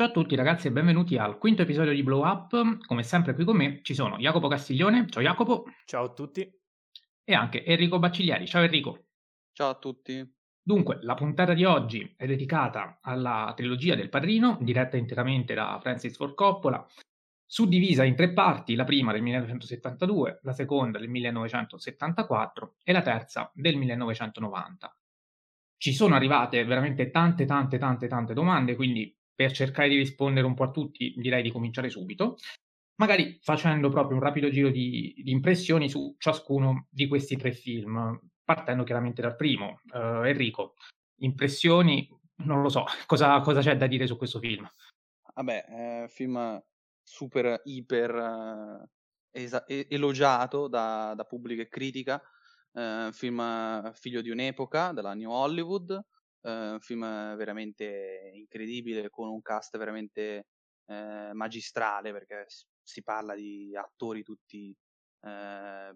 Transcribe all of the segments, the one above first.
Ciao a tutti ragazzi e benvenuti al quinto episodio di Blow Up. Come sempre qui con me ci sono Jacopo Castiglione, ciao Jacopo. Ciao a tutti. E anche Enrico Bacciglieri, ciao Enrico. Ciao a tutti. Dunque, la puntata di oggi è dedicata alla trilogia del Padrino, diretta interamente da Francis Ford Coppola, suddivisa in tre parti, la prima del 1972, la seconda del 1974 e la terza del 1990. Ci sono arrivate veramente tante, tante, tante, tante domande, quindi per cercare di rispondere un po' a tutti, direi di cominciare subito, magari facendo proprio un rapido giro di, di impressioni su ciascuno di questi tre film, partendo chiaramente dal primo. Uh, Enrico, impressioni, non lo so, cosa, cosa, c'è da dire su questo film? Vabbè, un film super, iper eh, esa- elogiato da, da, pubblica e critica, eh, film figlio di un'epoca, della New Hollywood, eh, un film veramente incredibile con un cast veramente eh, magistrale perché si parla di attori tutti eh,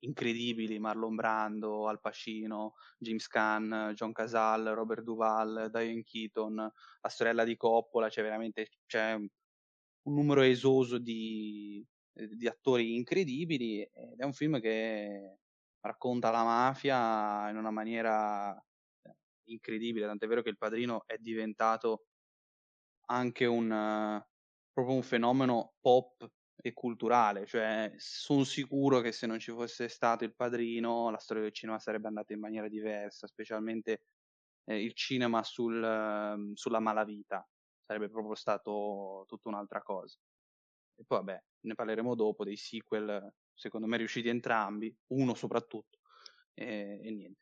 incredibili, Marlon Brando, Al Pacino, James Caan, John Casal, Robert Duval, Diane Keaton, la sorella di Coppola, c'è veramente c'è un numero esoso di, di attori incredibili ed è un film che racconta la mafia in una maniera incredibile, tant'è vero che il padrino è diventato anche un, proprio un fenomeno pop e culturale, cioè sono sicuro che se non ci fosse stato il padrino la storia del cinema sarebbe andata in maniera diversa, specialmente eh, il cinema sul, uh, sulla malavita, sarebbe proprio stato tutta un'altra cosa. E poi vabbè, ne parleremo dopo dei sequel, secondo me riusciti entrambi, uno soprattutto, e, e niente.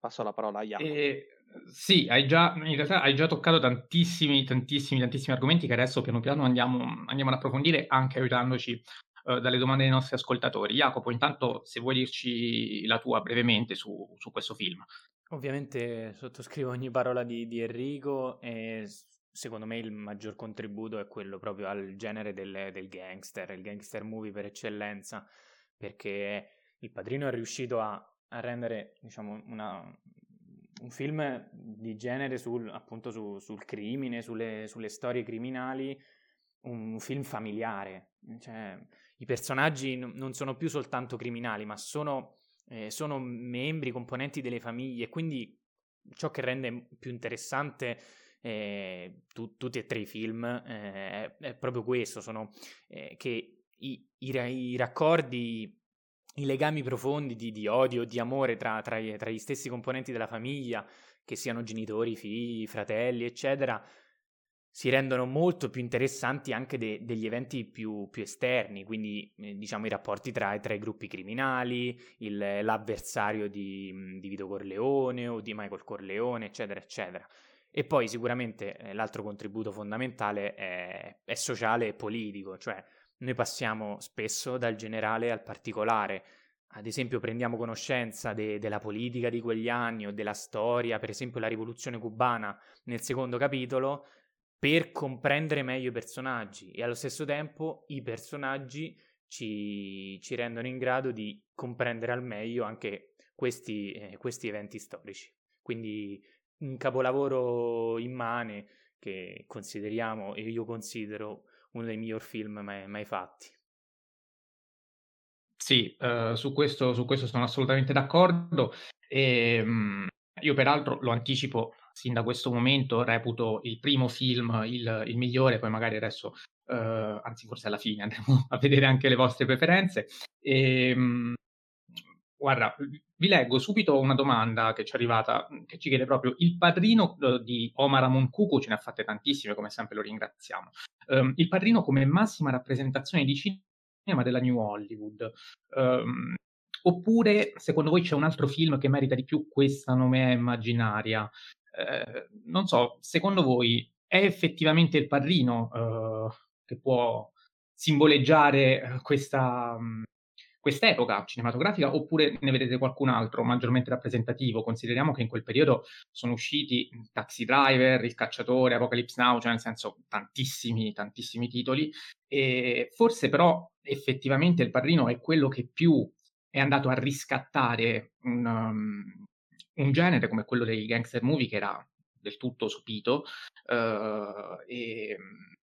Passo la parola a Jacopo. E, sì, hai già, in realtà hai già toccato tantissimi, tantissimi, tantissimi argomenti che adesso piano piano andiamo, andiamo ad approfondire anche aiutandoci uh, dalle domande dei nostri ascoltatori. Jacopo, intanto se vuoi dirci la tua brevemente su, su questo film. Ovviamente sottoscrivo ogni parola di, di, Enrico e secondo me il maggior contributo è quello proprio al genere del, del gangster, il gangster movie per eccellenza, perché il padrino è riuscito a a rendere diciamo, una, un film di genere sul, appunto su, sul crimine, sulle, sulle, storie criminali, un film familiare. Cioè, I personaggi n- non sono più soltanto criminali, ma sono, eh, sono membri, componenti delle famiglie, quindi ciò che rende più interessante eh, tu, tutti e tre i film eh, è, proprio questo, sono eh, che i, i, i raccordi i legami profondi di, di odio, di amore tra, tra, tra, gli stessi componenti della famiglia, che siano genitori, figli, fratelli, eccetera, si rendono molto più interessanti anche de, degli eventi più, più esterni, quindi eh, diciamo i rapporti tra, tra, i gruppi criminali, il, l'avversario di, di, Vito Corleone o di Michael Corleone, eccetera, eccetera. E poi sicuramente eh, l'altro contributo fondamentale è, è sociale e politico, cioè noi passiamo spesso dal generale al particolare. Ad esempio, prendiamo conoscenza de- della politica di quegli anni o della storia, per esempio la rivoluzione cubana nel secondo capitolo, per comprendere meglio i personaggi e allo stesso tempo i personaggi ci, ci rendono in grado di comprendere al meglio anche questi, eh, questi eventi storici. Quindi un capolavoro immane che consideriamo e io considero uno dei miglior film mai, mai fatti. Sì, uh, su, questo, su, questo, sono assolutamente d'accordo. E, um, io peraltro lo anticipo sin da questo momento, reputo il primo film il, il migliore, poi magari adesso, uh, anzi forse alla fine andremo a vedere anche le vostre preferenze. E, um, Guarda, vi leggo subito una domanda che ci è arrivata, che ci chiede proprio il padrino uh, di Omar Amoncucu, ce ne ha fatte tantissime, come sempre lo ringraziamo. Um, il padrino come massima rappresentazione di cinema della New Hollywood. Um, oppure, secondo voi, c'è un altro film che merita di più questa nomea immaginaria? Uh, non so, secondo voi è effettivamente il padrino uh, che può simboleggiare questa, um, quest'epoca cinematografica oppure ne vedete qualcun altro maggiormente rappresentativo? Consideriamo che in quel periodo sono usciti Taxi Driver, Il Cacciatore, Apocalypse Now, cioè nel senso tantissimi, tantissimi titoli e forse però effettivamente Il Padrino è quello che più è andato a riscattare un, um, un genere come quello dei gangster movie che era del tutto sopito uh, e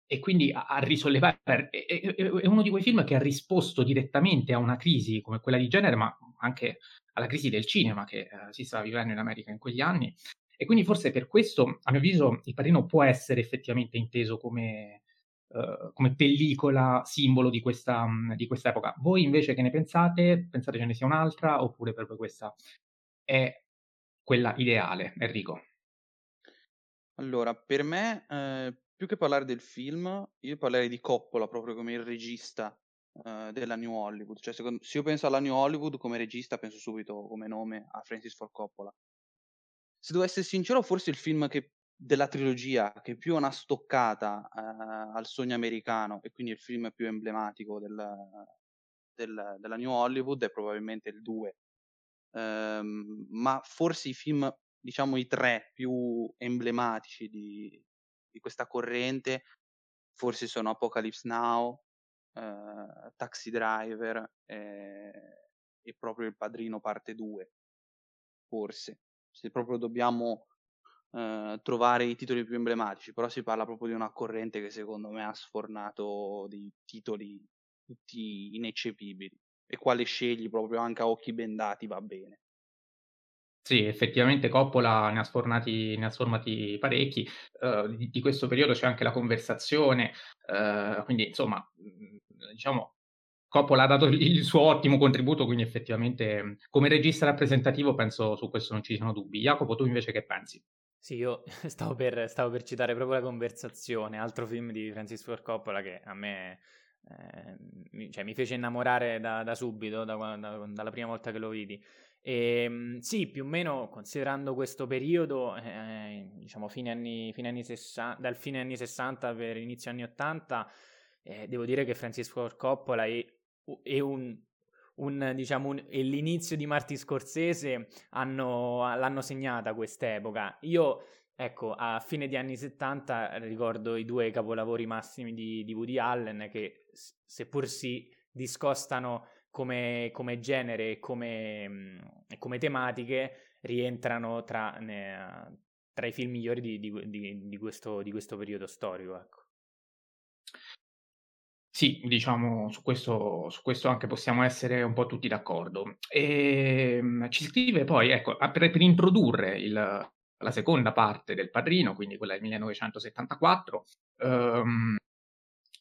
e quindi a, a risollevare. È, è, è, uno di quei film che ha risposto direttamente a una crisi come quella di genere, ma anche alla crisi del cinema che eh, si stava vivendo in America in quegli anni. E quindi forse per questo, a mio avviso, Il Padrino può essere effettivamente inteso come, uh, come pellicola simbolo di questa, di questa epoca. Voi invece che ne pensate? Pensate ce ne sia un'altra oppure proprio questa è quella ideale, Enrico? Allora, per me, eh, più che parlare del film, io parlerei di Coppola proprio come il regista uh, della New Hollywood. Cioè, secondo, se io penso alla New Hollywood come regista, penso subito come nome a Francis Ford Coppola. Se devo essere sincero, forse il film che, della trilogia che più è una stoccata uh, al sogno americano e quindi il film più emblematico del, del, della New Hollywood è probabilmente il 2. Um, ehm, ma forse i film, diciamo i tre più emblematici di, di questa corrente forse sono Apocalypse Now, eh, Taxi Driver eh, e proprio Il Padrino parte 2, forse, se proprio dobbiamo eh, trovare i titoli più emblematici, però si parla proprio di una corrente che secondo me ha sfornato dei titoli tutti ineccepibili e quale scegli proprio anche a occhi bendati va bene. Sì, effettivamente Coppola ne ha sfornati, ne ha sfornati parecchi. Uh, di, di, questo periodo c'è anche la conversazione, uh, quindi insomma, diciamo, Coppola ha dato il, suo ottimo contributo, quindi effettivamente come regista rappresentativo penso su questo non ci siano dubbi. Jacopo, tu invece che pensi? Sì, io stavo per, stavo per citare proprio la conversazione, altro film di Francis Ford Coppola che a me eh, cioè, mi fece innamorare da, da subito, da, da, dalla prima volta che lo vidi. E, ehm, sì, più o meno considerando questo periodo, eh, diciamo fine anni, fine anni 60, dal fine anni 60 per inizio anni 80, eh, devo dire che Francis Ford Coppola è, è un, un, diciamo, un, e l'inizio di Martin Scorsese hanno, l'hanno segnata quest'epoca. Io, ecco, a fine di anni 70 ricordo i due capolavori massimi di, di Woody Allen che, seppur si discostano come, come genere e come, come, tematiche rientrano tra, ne, tra, i film migliori di, di, di, di questo, questo, periodo storico. Ecco. Sì, diciamo, su questo, su questo, anche possiamo essere un po' tutti d'accordo. E, ehm, ci scrive poi, ecco, per, per introdurre il, la seconda parte del Padrino, quindi quella del 1974, um,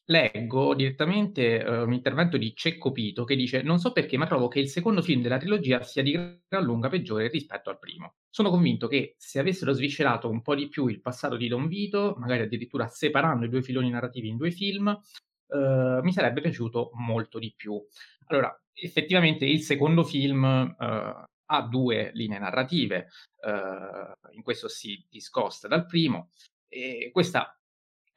leggo direttamente uh, un intervento di Cecco Pito che dice: Non so perché, ma trovo che il secondo film della trilogia sia di gran lunga peggiore rispetto al primo. Sono convinto che se avessero sviscerato un po' di più il passato di Don Vito, magari addirittura separando i due filoni narrativi in due film, uh, mi sarebbe piaciuto molto di più. Allora, effettivamente il secondo film uh, ha due linee narrative, in questo si discosta dal primo, e questa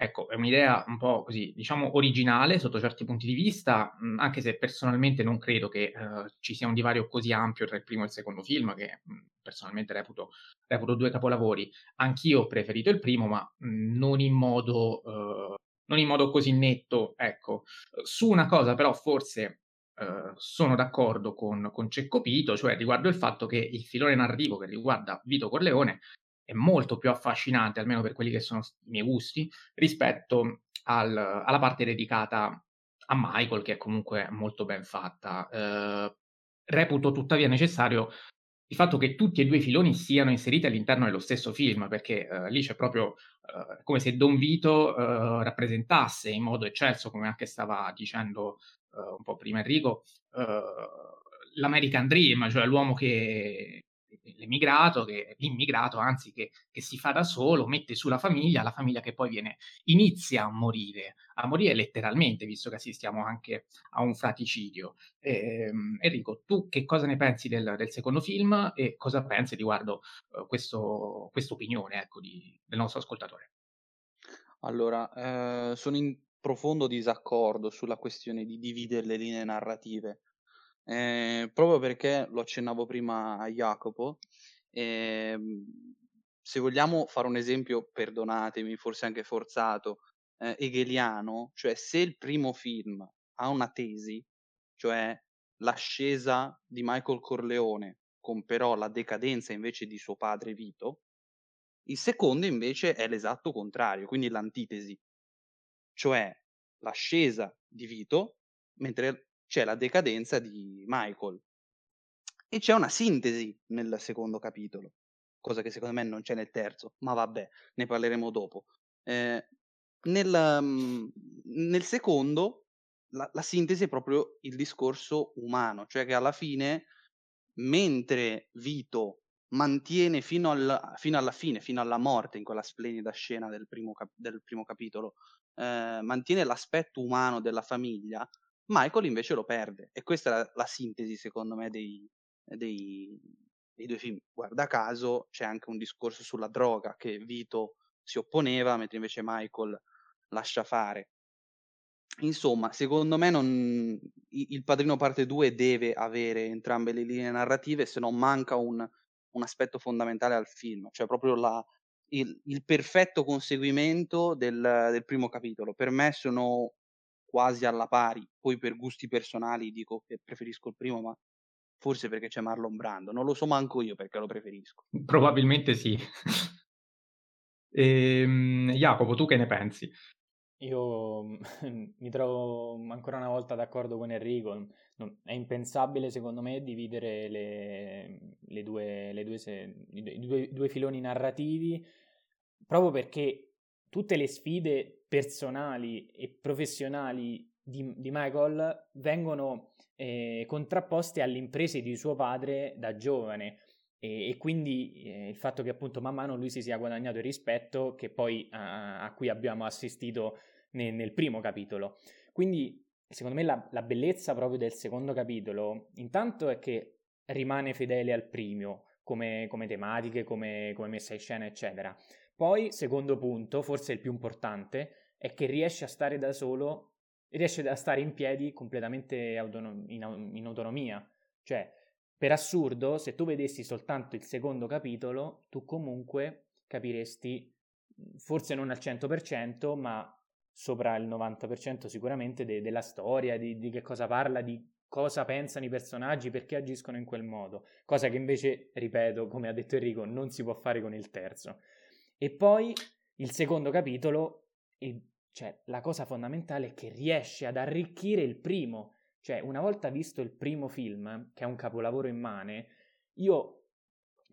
Ecco, è un'idea un po' così, diciamo, originale sotto certi punti di vista, mhmm, anche se personalmente non credo che uh, ci sia un divario così ampio tra il primo e il secondo film, che mh, mhmm, personalmente reputo, reputo, due capolavori. Anch'io ho preferito il primo, ma mh, mhmm, non, in modo, uh, non in modo così netto. Ecco, su una cosa però forse Uh, sono d'accordo con, con Cecco Pito, cioè riguardo il fatto che il filone narrativo che riguarda Vito Corleone è molto più affascinante, almeno per quelli che sono i miei gusti, rispetto al, alla parte dedicata a Michael, che è comunque molto ben fatta. Eh, reputo tuttavia necessario il fatto che tutti e due i filoni siano inseriti all'interno dello stesso film, perché eh, lì c'è proprio eh, come se Don Vito eh, rappresentasse in modo eccelso, come anche stava dicendo eh, un po' prima Enrico, eh, l'American Dream, cioè l'uomo che, l'emigrato, che, l'immigrato anzi che, che, si fa da solo, mette su la famiglia, la famiglia che poi viene, inizia a morire, a morire letteralmente, visto che assistiamo anche a un fraticidio. Eh, Enrico, tu che cosa ne pensi del, del secondo film e cosa pensi riguardo questo, questa opinione ecco, del nostro ascoltatore? Allora, eh, sono in profondo disaccordo sulla questione di dividere le linee narrative eh, proprio perché lo accennavo prima a Jacopo, eh, se vogliamo fare un esempio, perdonatemi, forse anche forzato, eh, hegeliano, cioè se il primo film ha una tesi, cioè l'ascesa di Michael Corleone, con però la decadenza invece di suo padre Vito, il secondo invece è l'esatto contrario, quindi l'antitesi. cioè l'ascesa di Vito, mentre c'è la decadenza di Michael. E c'è una sintesi nel secondo capitolo, cosa che secondo me non c'è nel terzo, ma vabbè, ne parleremo dopo. Eh, nel, mhmm, nel secondo la, la sintesi è proprio il discorso umano, cioè che alla fine, mentre Vito mantiene fino, al, fino alla fine, fino alla morte, in quella splendida scena del primo, cap- del primo capitolo, eh, mantiene l'aspetto umano della famiglia, Michael invece lo perde. E questa è la, la sintesi, secondo me, dei, dei, dei, due film. Guarda caso, c'è anche un discorso sulla droga che Vito si opponeva, mentre invece Michael lascia fare. Insomma, secondo me non... Il Padrino parte 2 deve avere entrambe le linee narrative, se no manca un, un aspetto fondamentale al film, cioè proprio la, il, il, perfetto conseguimento del, del, primo capitolo. Per me sono quasi alla pari, poi per gusti personali dico che preferisco il primo, ma forse perché c'è Marlon Brando, non lo so manco io perché lo preferisco. Probabilmente sì. e, ehm, Jacopo, tu che ne pensi? Io mi trovo ancora una volta d'accordo con Enrico. È impensabile, secondo me, dividere le, le due, le due se- i due- due filoni narrativi, proprio perché tutte le sfide personali e professionali di, di Michael vengono eh, contrapposte alle imprese di suo padre da giovane. E, e quindi eh, il fatto che appunto man mano lui si sia guadagnato il rispetto che poi a, a cui abbiamo assistito ne, nel primo capitolo. Quindi secondo me la, la, bellezza proprio del secondo capitolo intanto è che rimane fedele al primo come, come tematiche, come, come messa in scena eccetera. Poi secondo punto, forse il più importante, è che riesce a stare da solo, riesce a stare in piedi completamente autonom- in, in autonomia. Cioè, per assurdo, se tu vedessi soltanto il secondo capitolo, tu comunque capiresti, forse non al 100%, ma sopra il 90% sicuramente de- della storia, di-, di che cosa parla, di cosa pensano i personaggi, perché agiscono in quel modo, cosa che invece, ripeto, come ha detto Enrico, non si può fare con il terzo. E poi il secondo capitolo, il, cioè la cosa fondamentale è che riesce ad arricchire il primo, cioè, una volta visto il primo film, che è un capolavoro immane, io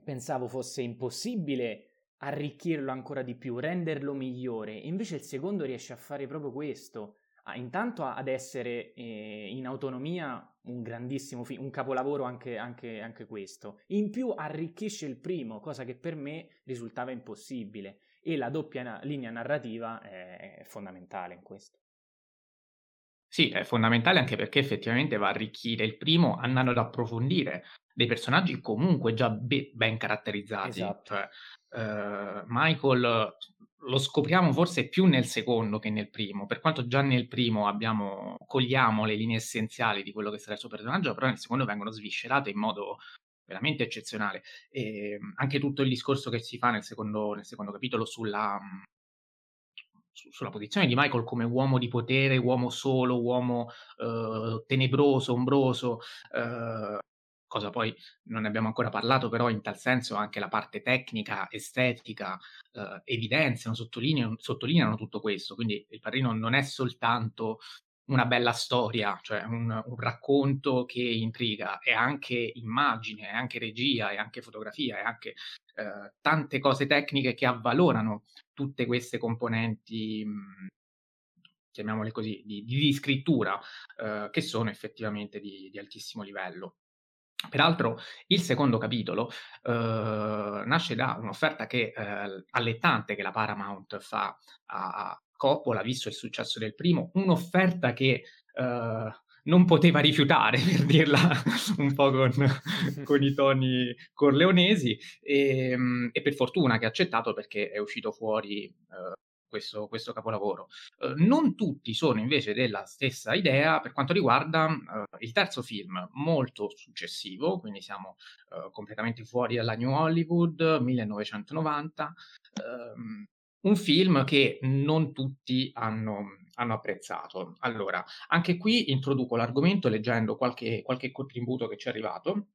pensavo fosse impossibile arricchirlo ancora di più, renderlo migliore. Invece il secondo riesce a fare proprio questo. Ah, intanto ad essere eh, in autonomia un grandissimo film, un capolavoro anche, anche, anche questo. In più arricchisce il primo, cosa che per me risultava impossibile. E la doppia na- linea narrativa è, fondamentale in questo. Sì, è fondamentale anche perché effettivamente va a arricchire il primo andando ad approfondire dei personaggi comunque già be- ben caratterizzati. Esatto. Cioè, uh, Michael lo scopriamo forse più nel secondo che nel primo, per quanto già nel primo abbiamo, cogliamo le linee essenziali di quello che sarà il suo personaggio, però nel secondo vengono sviscerate in modo veramente eccezionale. E anche tutto il discorso che si fa nel secondo, nel secondo capitolo sulla, sulla posizione di Michael come uomo di potere, uomo solo, uomo uh, tenebroso, ombroso, uh, cosa poi non ne abbiamo ancora parlato, però in tal senso anche la parte tecnica, estetica, uh, evidenziano, sottolineano, sottolineano, tutto questo. Quindi il Padrino non è soltanto una bella storia, cioè un, un, racconto che intriga, è anche immagine, è anche regia, è anche fotografia, è anche eh, tante cose tecniche che avvalorano tutte queste componenti, mh, mhmm, chiamiamole così, di, di scrittura, eh, che sono effettivamente di, di, altissimo livello. Peraltro il secondo capitolo eh, nasce da un'offerta che, eh, allettante che la Paramount fa a Coppola, visto il successo del primo, un'offerta che eh, non poteva rifiutare, per dirla un po' con, con i toni corleonesi, e, ehm, e, per fortuna che ha accettato perché è uscito fuori uh, questo, questo, capolavoro. Uh, non tutti sono invece della stessa idea per quanto riguarda uh, il terzo film, molto successivo, quindi siamo completamente fuori dalla New Hollywood, 1990. Ehm, un film che non tutti hanno, hanno, apprezzato. Allora, anche qui introduco l'argomento leggendo qualche, qualche contributo che ci è arrivato.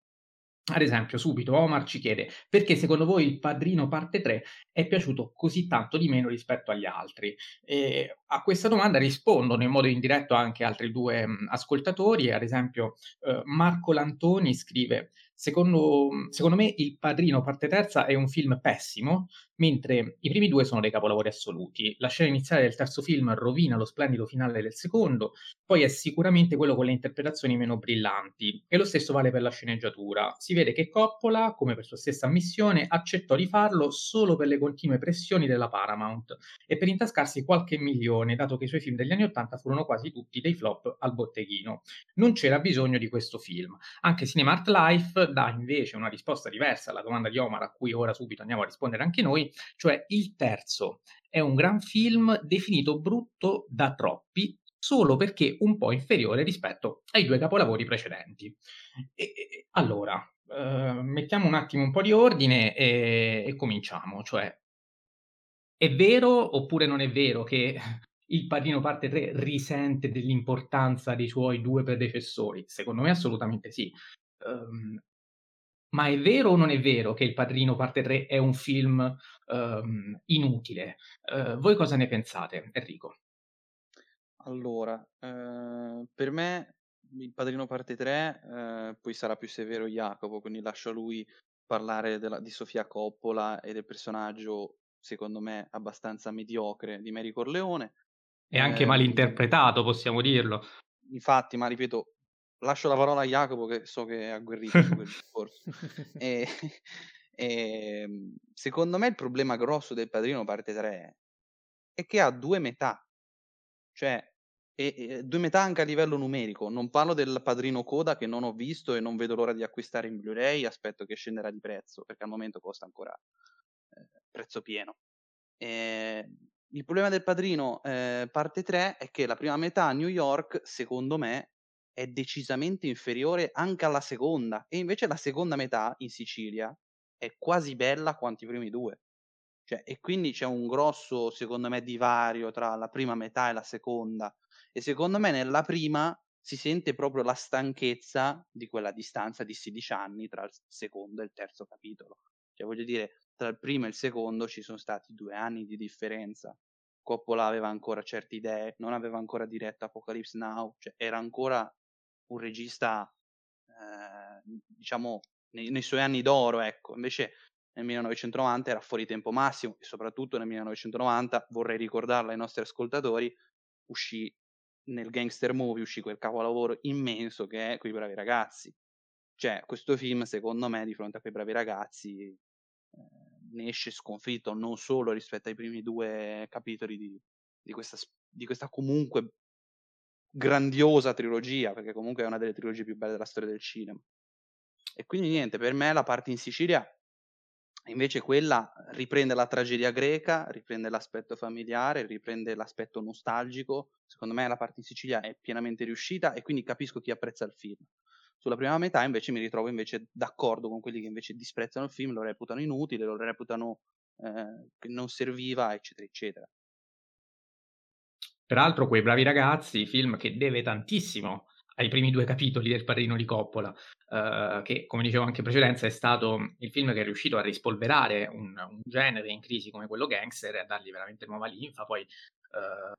Ad esempio, subito Omar ci chiede perché secondo voi il Padrino parte 3 è piaciuto così tanto di meno rispetto agli altri. E a questa domanda rispondono in modo indiretto anche altri due mh, ascoltatori, ad esempio eh, Marco Lantoni scrive Secondo, secondo, me Il Padrino parte terza è un film pessimo, mentre i primi due sono dei capolavori assoluti. La scena iniziale del terzo film rovina lo splendido finale del secondo, poi è sicuramente quello con le interpretazioni meno brillanti. E lo stesso vale per la sceneggiatura. Si vede che Coppola, come per sua stessa ammissione, accettò di farlo solo per le continue pressioni della Paramount e per intascarsi qualche milione, dato che i suoi film degli anni Ottanta furono quasi tutti dei flop al botteghino. Non c'era bisogno di questo film. Anche Cinemart Life dà invece una risposta diversa alla domanda di Omar, a cui ora subito andiamo a rispondere anche noi, cioè il terzo è un gran film definito brutto da troppi solo perché un po' inferiore rispetto ai due capolavori precedenti. E, e, allora, eh, mettiamo un attimo un po' di ordine e, e cominciamo, cioè è vero oppure non è vero che il Padrino parte 3 risente dell'importanza dei suoi due predecessori? Secondo me assolutamente sì. Um, ma è vero o non è vero che Il Padrino parte 3 è un film um, inutile? Uh, voi cosa ne pensate, Enrico? Allora, eh, per me Il Padrino parte 3 eh, poi sarà più severo Jacopo, quindi lascio a lui parlare della, di Sofia Coppola e del personaggio, secondo me, abbastanza mediocre di Mary Corleone. E anche eh, mal interpretato, possiamo dirlo. Infatti, ma ripeto, lascio la parola a Jacopo che so che è agguerrito su quel discorso. E, e, ehm, secondo me il problema grosso del Padrino parte 3 è che ha due metà, cioè e, e, due metà anche a livello numerico. Non parlo del Padrino Coda che non ho visto e non vedo l'ora di acquistare in Blu-ray, aspetto che scenderà di prezzo perché al momento costa ancora eh, prezzo pieno. E, il problema del Padrino eh, parte 3 è che la prima metà a New York, secondo me, è decisamente inferiore anche alla seconda e invece la seconda metà in Sicilia è quasi bella quanto i primi due. Cioè, e quindi c'è un grosso, secondo me, divario tra la prima metà e la seconda. E secondo me nella prima si sente proprio la stanchezza di quella distanza di 16 anni tra il secondo e il terzo capitolo. Cioè, voglio dire, tra il primo e il secondo ci sono stati due anni di differenza. Coppola aveva ancora certe idee, non aveva ancora diretto Apocalypse Now, cioè era ancora un regista, eh, diciamo, nei, nei, suoi anni d'oro, ecco. Invece nel 1990 era fuori tempo massimo e soprattutto nel 1990, vorrei ricordarlo ai nostri ascoltatori, uscì nel gangster movie, uscì quel capolavoro immenso che è Quei bravi ragazzi. Cioè, questo film, secondo me, di fronte a quei bravi ragazzi, eh, ne esce sconfitto non solo rispetto ai primi due capitoli di, di, questa, di questa comunque grandiosa trilogia, perché comunque è una delle trilogie più belle della storia del cinema. E quindi niente, per me la parte in Sicilia invece quella riprende la tragedia greca, riprende l'aspetto familiare, riprende l'aspetto nostalgico. Secondo me la parte in Sicilia è pienamente riuscita e quindi capisco chi apprezza il film. Sulla prima metà invece mi ritrovo invece d'accordo con quelli che invece disprezzano il film, lo reputano inutile, lo reputano eh, che non serviva, eccetera, eccetera. Peraltro, Quei bravi ragazzi, film che deve tantissimo ai primi due capitoli del Padrino di Coppola, eh, che come dicevo anche in precedenza è stato il film che è riuscito a rispolverare un, un genere in crisi come quello gangster e a dargli veramente nuova linfa. Poi, eh,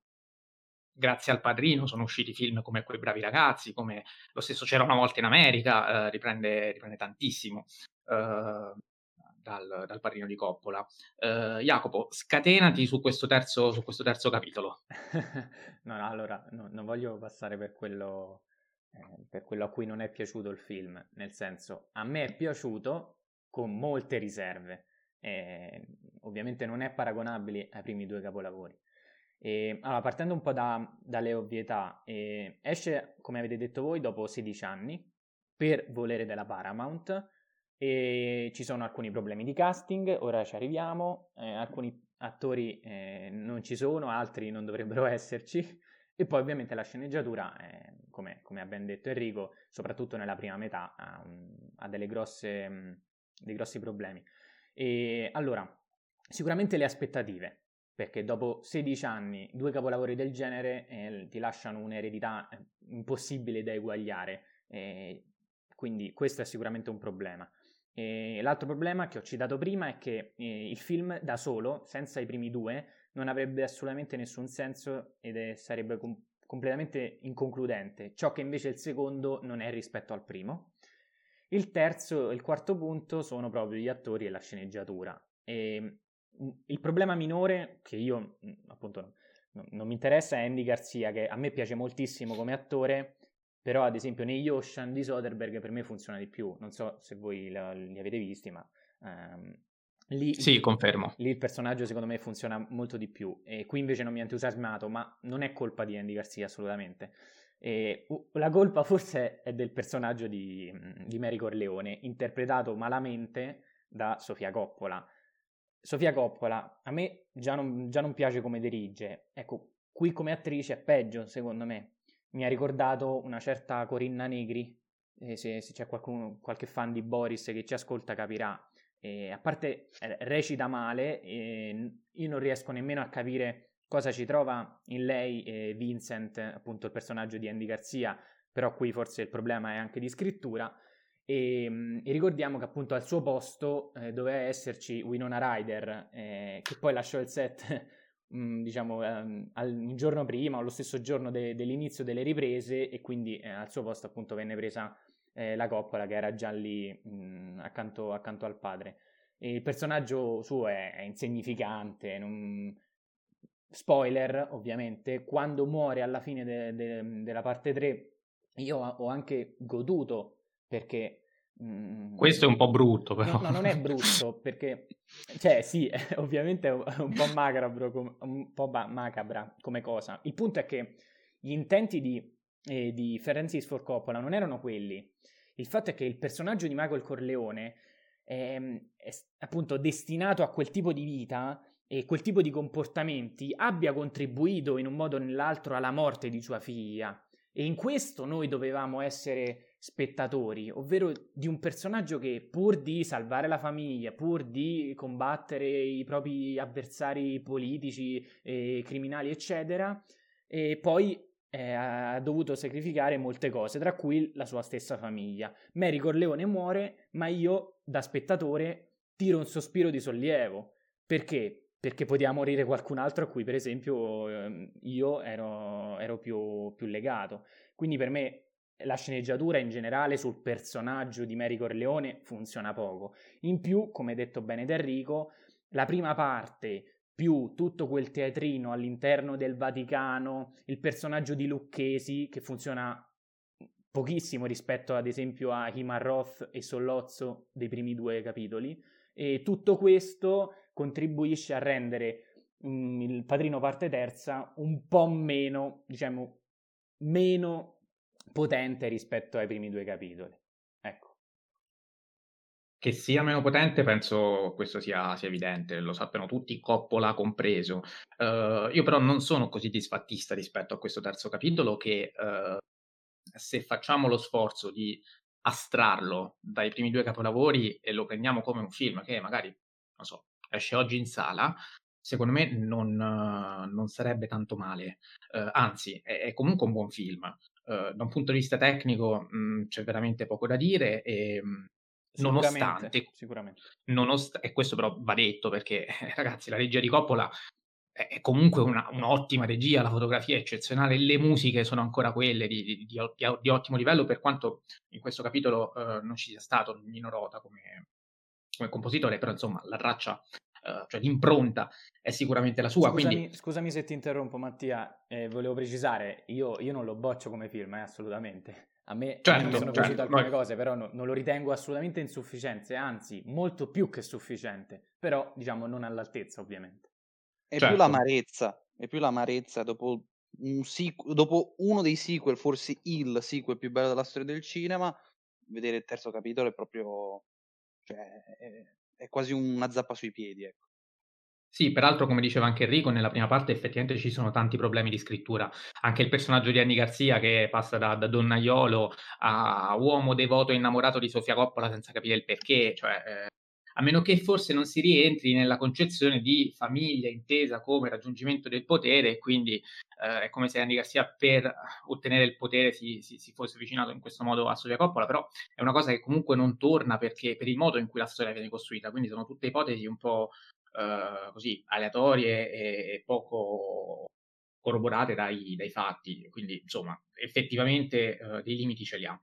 grazie al Padrino, sono usciti film come Quei bravi ragazzi, come lo stesso C'era una volta in America, eh, riprende, riprende, tantissimo. Uh, dal, dal padrino di Coppola. Uh, Jacopo, scatenati su questo terzo, su questo terzo capitolo. no, no, allora, no, non voglio passare per quello, eh, per quello a cui non è piaciuto il film, nel senso, a me è piaciuto con molte riserve. Eh, ovviamente non è paragonabile ai primi due capolavori. E, allora, partendo un po' da, dalle ovvietà, eh, esce, come avete detto voi, dopo 16 anni, per volere della Paramount, e ci sono alcuni problemi di casting, ora ci arriviamo, eh, alcuni attori eh, non ci sono, altri non dovrebbero esserci e poi ovviamente la sceneggiatura, eh, come, come, ha ben detto Enrico, soprattutto nella prima metà ha, ha grosse, mh, dei grossi problemi. E allora, sicuramente le aspettative, perché dopo 16 anni due capolavori del genere eh, ti lasciano un'eredità eh, impossibile da eguagliare, quindi questo è sicuramente un problema. E l'altro problema che ho citato prima è che eh, il film da solo, senza i primi due, non avrebbe assolutamente nessun senso ed è, sarebbe com- completamente inconcludente, ciò che invece il secondo non è rispetto al primo. Il terzo e il quarto punto sono proprio gli attori e la sceneggiatura. E il problema minore, che io appunto non mi interessa, è Andy Garcia, che a me piace moltissimo come attore, però ad esempio negli Ocean di Soderbergh per me funziona di più. Non so se voi li avete visti, ma um, Lì, sì, confermo. Lì il personaggio secondo me funziona molto di più e qui invece non mi ha entusiasmato, ma non è colpa di Andy Garcia assolutamente. E la colpa forse è del personaggio di, di Mary Corleone, interpretato malamente da Sofia Coppola. Sofia Coppola a me già non, già non piace come dirige, ecco, qui come attrice è peggio secondo me. Mi ha ricordato una certa Corinna Negri, eh, se, se, c'è qualcuno, qualche fan di Boris che ci ascolta capirà e a parte eh, recita male, io non riesco nemmeno a capire cosa ci trova in lei eh, Vincent, appunto il personaggio di Andy Garcia, però qui forse il problema è anche di scrittura. E, ehm, e ricordiamo che appunto al suo posto eh, doveva esserci Winona Ryder, eh, che poi lasciò il set mm, diciamo ehm, il giorno prima o lo stesso giorno de, dell'inizio delle riprese e quindi eh, al suo posto appunto venne presa eh, la coppola che era già lì mh, mm, accanto, accanto, al padre. E il personaggio suo è, è insignificante, non... spoiler ovviamente, quando muore alla fine de- de- della parte 3 io ho anche goduto perché Questo è un po' brutto, però. No, no non è brutto, perché, cioè, sì, ovviamente è un po' macabro, un po' macabra come cosa. Il punto è che gli intenti di, eh, di Ferencis for Coppola non erano quelli. Il fatto è che il personaggio di Michael Corleone è, è appunto destinato a quel tipo di vita e quel tipo di comportamenti abbia contribuito in un modo o nell'altro alla morte di sua figlia. E in questo noi dovevamo essere spettatori, ovvero di un personaggio che pur di salvare la famiglia, pur di combattere i propri avversari politici, e criminali, eccetera, e poi eh, ha dovuto sacrificare molte cose, tra cui la sua stessa famiglia. Mary Corleone muore, ma io, da spettatore, tiro un sospiro di sollievo. Perché? Perché poteva morire qualcun altro a cui, per esempio, ehm, io ero, ero più, più legato. Quindi per me la sceneggiatura in generale sul personaggio di Mary Corleone funziona poco. In più, come detto bene da Enrico, la prima parte più tutto quel teatrino all'interno del Vaticano, il personaggio di Lucchesi che funziona pochissimo rispetto ad esempio a Himar Roth e Sollozzo dei primi due capitoli e tutto questo contribuisce a rendere um, il Padrino parte terza un po' meno, diciamo, meno potente rispetto ai primi due capitoli. Ecco. Che sia meno potente, penso questo sia, sia evidente, lo sappiano tutti, Coppola compreso. Uh, io però non sono così disfattista rispetto a questo terzo capitolo che uh, se facciamo lo sforzo di astrarlo dai primi due capolavori e lo prendiamo come un film che magari, non so, esce oggi in sala, secondo me non, uh, non sarebbe tanto male. anzi, è, è, comunque un buon film. Da un punto di vista tecnico mh, mm, c'è veramente poco da dire e mh, Nonostante, sicuramente. Nonost- e questo però va detto perché, ragazzi, la regia di Coppola è comunque una, un'ottima regia, la fotografia è eccezionale, le musiche sono ancora quelle di, di, di, di ottimo livello, per quanto in questo capitolo uh, non ci sia stato Nino Rota come, come compositore, però insomma la traccia, uh, cioè l'impronta è sicuramente la sua. Scusami, quindi... scusami se ti interrompo Mattia, eh, volevo precisare, io, io, non lo boccio come film, eh, assolutamente. A me certo, mi sono piaciute certo, alcune ma... cose, però no, non lo ritengo assolutamente insufficiente, anzi, molto più che sufficiente, però diciamo non all'altezza, ovviamente. È certo. più l'amarezza, è più l'amarezza dopo, un sequ- dopo uno dei sequel, forse il sequel più bello della storia del cinema, vedere il terzo capitolo è proprio, cioè, è, è quasi una zappa sui piedi, ecco. Sì, peraltro, come diceva anche Enrico, nella prima parte effettivamente ci sono tanti problemi di scrittura. Anche il personaggio di Anni Garzia che passa da, da donnaiolo a uomo devoto innamorato di Sofia Coppola senza capire il perché, cioè, eh, a meno che forse non si rientri nella concezione di famiglia intesa come raggiungimento del potere, e quindi eh, è come se Andy Garcia per ottenere il potere si, si, si, fosse avvicinato in questo modo a Sofia Coppola, però è una cosa che comunque non torna perché per il modo in cui la storia viene costruita, quindi sono tutte ipotesi un po' uh, così aleatorie e, e poco corroborate dai, dai, fatti, quindi insomma effettivamente uh, dei limiti ce li ha.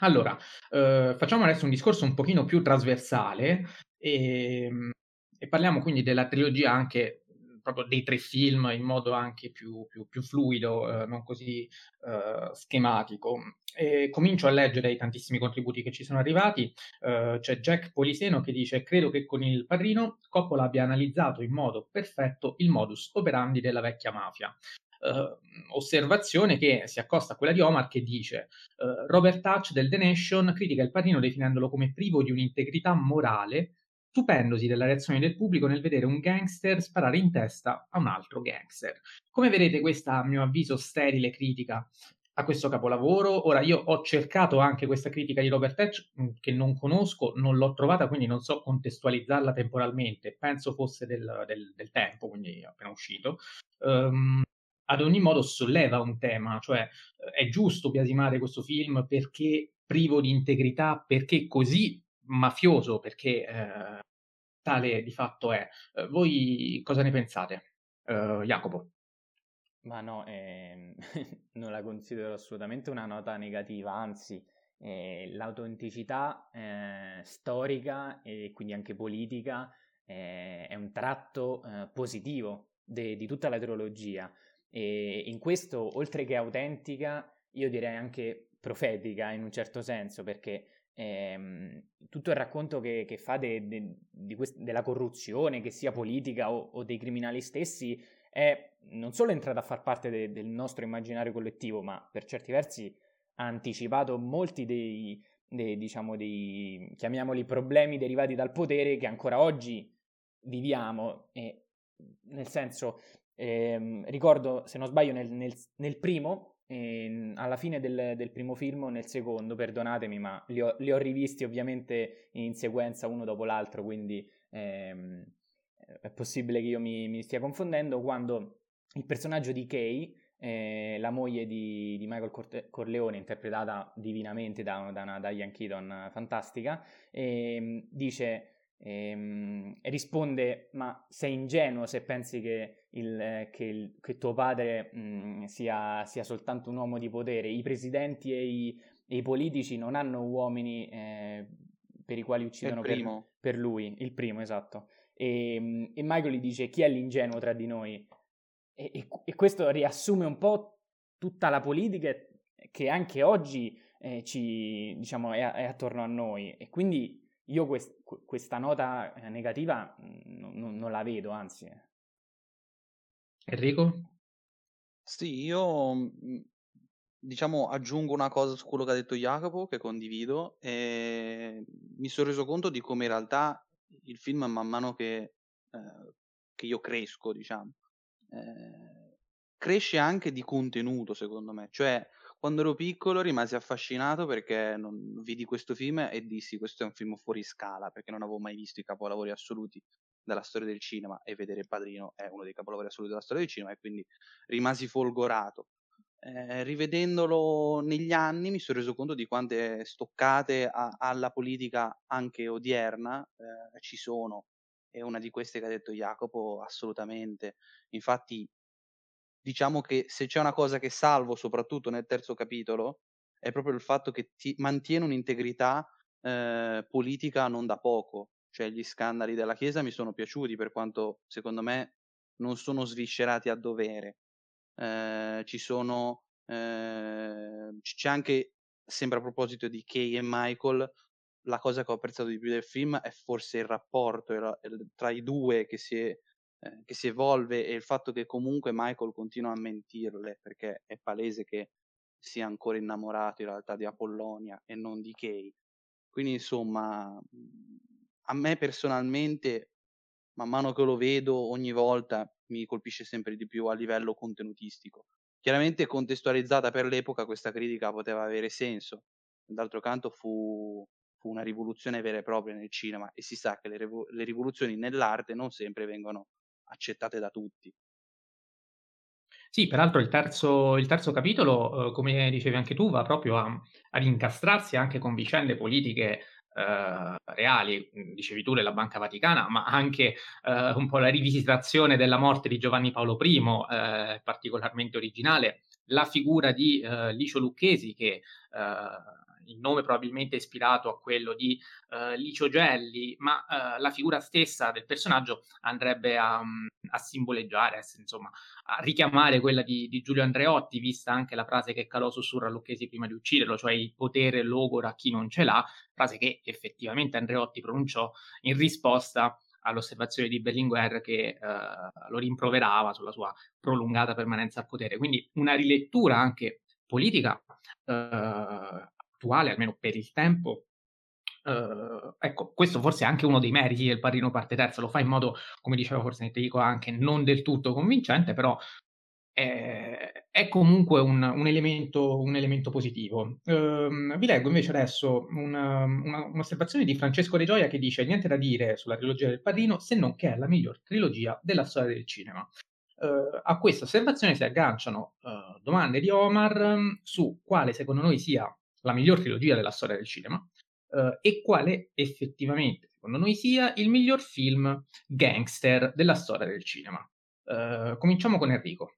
Allora, uh, facciamo adesso un discorso un pochino più trasversale e, ehm, e parliamo quindi della trilogia anche proprio dei tre film in modo anche più, più, più fluido, eh, non così eh, schematico. E comincio a leggere i tantissimi contributi che ci sono arrivati. Uh, c'è Jack Poliseno che dice: Credo che con il padrino Coppola abbia analizzato in modo perfetto il modus operandi della vecchia mafia. Uh, osservazione che si accosta a quella di Omar che dice uh, Robert Touch del The Nation critica il padrino definendolo come privo di un'integrità morale stupendosi della reazione del pubblico nel vedere un gangster sparare in testa a un altro gangster. Come vedete questa, a mio avviso, sterile critica a questo capolavoro. Ora, io ho cercato anche questa critica di Robert Hatch, mm, che non conosco, non l'ho trovata, quindi non so contestualizzarla temporalmente. Penso fosse del, del, del tempo, quindi appena uscito. Um, ad ogni modo solleva un tema, cioè è giusto biasimare questo film perché privo di integrità, perché così mafioso, perché eh, tale di fatto è. Eh, voi cosa ne pensate? Uh, Jacopo. Ma no, eh, non la considero assolutamente una nota negativa, anzi, eh, l'autenticità eh, storica e quindi anche politica eh, è un tratto eh, positivo de- di tutta la trilogia. E in questo, oltre che autentica, io direi anche profetica in un certo senso, perché ehm, tutto il racconto che, che fa de, de, quest- della corruzione, che sia politica o, o, dei criminali stessi, è non solo entrata a far parte de, del nostro immaginario collettivo, ma per certi versi ha anticipato molti dei, dei, diciamo, dei, chiamiamoli problemi derivati dal potere che ancora oggi viviamo. E, nel senso, ehm, ricordo, se non sbaglio, nel, nel, nel primo e ehm, alla fine del, del, primo film o nel secondo, perdonatemi, ma li ho, li ho, rivisti ovviamente in sequenza uno dopo l'altro, quindi ehm, è possibile che io mi, mi, stia confondendo, quando il personaggio di Kay, eh, la moglie di, di Michael Corte- Corleone, interpretata divinamente da, da una Diane Keaton fantastica, eh, dice e, e, risponde: Ma sei ingenuo se pensi che, il, che, il, che tuo padre mh, sia, sia, soltanto un uomo di potere. I presidenti e i, e i politici non hanno uomini eh, per i quali uccidono per, per, lui. Il primo, esatto. E, e, Michael gli dice: Chi è l'ingenuo tra di noi? E, e questo riassume un po' tutta la politica che anche oggi eh, ci, diciamo, è, è attorno a noi. E quindi io quest- questa nota eh, negativa n- n- non la vedo, anzi. Enrico? Sì, io mm, diciamo aggiungo una cosa su quello che ha detto Jacopo, che condivido, e mi sono reso conto di come in realtà il film, man mano che, eh, che io cresco, diciamo, eh, cresce anche di contenuto, secondo me. Cioè, quando ero piccolo rimasi affascinato perché non, vidi questo film e dissi questo è un film fuori scala perché non avevo mai visto i capolavori assoluti della storia del cinema e vedere Padrino è uno dei capolavori assoluti della storia del cinema e quindi rimasi folgorato. Eh, rivedendolo negli anni mi sono reso conto di quante stoccate a, alla politica anche odierna eh, ci sono e una di queste che ha detto Jacopo assolutamente. Infatti diciamo che se c'è una cosa che salvo, soprattutto nel terzo capitolo, è proprio il fatto che ti mantiene un'integrità eh, politica non da poco. Cioè gli scandali della Chiesa mi sono piaciuti per quanto secondo me non sono sviscerati a dovere. Eh, ci sono eh, c'è anche sempre a proposito di Kay e Michael la cosa che ho apprezzato di più del film è forse il rapporto tra i due che si è eh, che si evolve e il fatto che comunque Michael continua a mentirle perché è palese che sia ancora innamorato in realtà di Apollonia e non di Kay. Quindi insomma, a me personalmente, man mano che lo vedo ogni volta, mi colpisce sempre di più a livello contenutistico. Chiaramente contestualizzata per l'epoca questa critica poteva avere senso, d'altro canto fu, fu una rivoluzione vera e propria nel cinema e si sa che le, le rivoluzioni nell'arte non sempre vengono accettate da tutti. Sì, peraltro il terzo, il terzo capitolo, eh, come dicevi anche tu, va proprio a, ad incastrarsi anche con vicende politiche eh, reali, dicevi tu della Banca Vaticana, ma anche eh, un po' la rivisitazione della morte di Giovanni Paolo I, eh, particolarmente originale, la figura di eh, Licio Lucchesi che eh, il nome probabilmente è ispirato a quello di uh, Licio Gelli, ma uh, la figura stessa del personaggio andrebbe a, um, a simboleggiare, insomma, a richiamare quella di, di, Giulio Andreotti, vista anche la frase che calò Sussurra Lucchesi prima di ucciderlo, cioè il potere logora a chi non ce l'ha, frase che effettivamente Andreotti pronunciò in risposta all'osservazione di Berlinguer che uh, lo rimproverava sulla sua prolungata permanenza al potere. Quindi una rilettura anche politica uh, attuale, almeno per il tempo. Uh, ecco, questo forse è anche uno dei meriti del Parrino parte terza, lo fa in modo, come diceva forse Enrico, anche non del tutto convincente, però è, è comunque un, un, elemento, un, elemento, positivo. Uh, vi leggo invece adesso una, una, un'osservazione di Francesco De Gioia che dice niente da dire sulla trilogia del Padrino se non che è la miglior trilogia della storia del cinema. Uh, a questa osservazione si agganciano uh, domande di Omar um, su quale secondo noi sia la miglior trilogia della storia del cinema uh, e quale effettivamente, secondo noi, sia il miglior film gangster della storia del cinema. Uh, cominciamo con Enrico.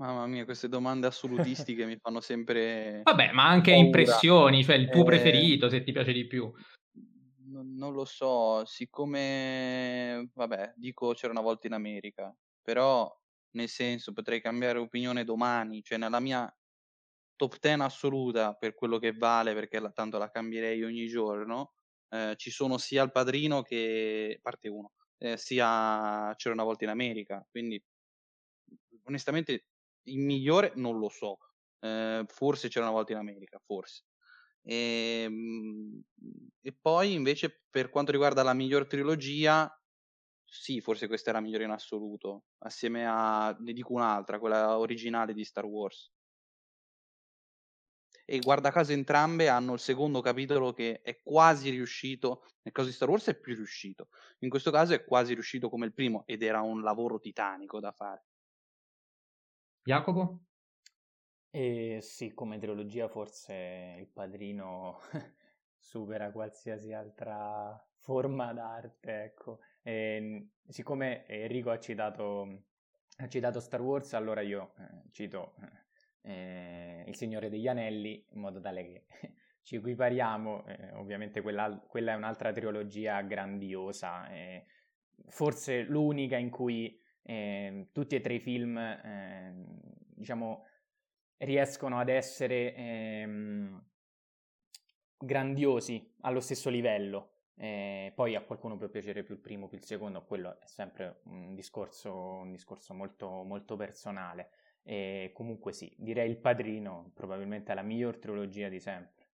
Mamma mia, queste domande assolutistiche mi fanno sempre. Vabbè, ma anche paura. impressioni, cioè il tuo eh... preferito, se ti piace di più. Non lo so, siccome, vabbè, dico c'era una volta in America, però nel senso potrei cambiare opinione domani, cioè nella mia top 10 assoluta per quello che vale, perché la, tanto la cambierei ogni giorno. Eh, ci sono sia il padrino che parte 1, eh, sia c'era una volta in America. Quindi, onestamente, il migliore non lo so. Eh, forse c'era una volta in America, forse. E, ehm, e poi invece per quanto riguarda la miglior trilogia, sì, forse questa è la migliore in assoluto, assieme a, ne dico un'altra, quella originale di Star Wars e guarda caso entrambe hanno il secondo capitolo che è quasi riuscito, nel caso di Star Wars è più riuscito, in questo caso è quasi riuscito come il primo ed era un lavoro titanico da fare. Jacopo? Eh, sì, come trilogia forse il padrino supera qualsiasi altra forma d'arte, ecco. E, ehm, siccome Enrico ha citato, ha citato Star Wars, allora io eh, cito eh, eh, Il Signore degli Anelli, in modo tale che ci equipariamo. Eh, ovviamente quella, quella, è un'altra trilogia grandiosa, eh, forse l'unica in cui ehm, tutti e tre i film, ehm, diciamo, riescono ad essere ehm, grandiosi allo stesso livello. Eh, poi a qualcuno può piacere più il primo, più il secondo, quello è sempre un discorso, un discorso molto, molto personale. E comunque sì, direi il padrino probabilmente la miglior trilogia di sempre.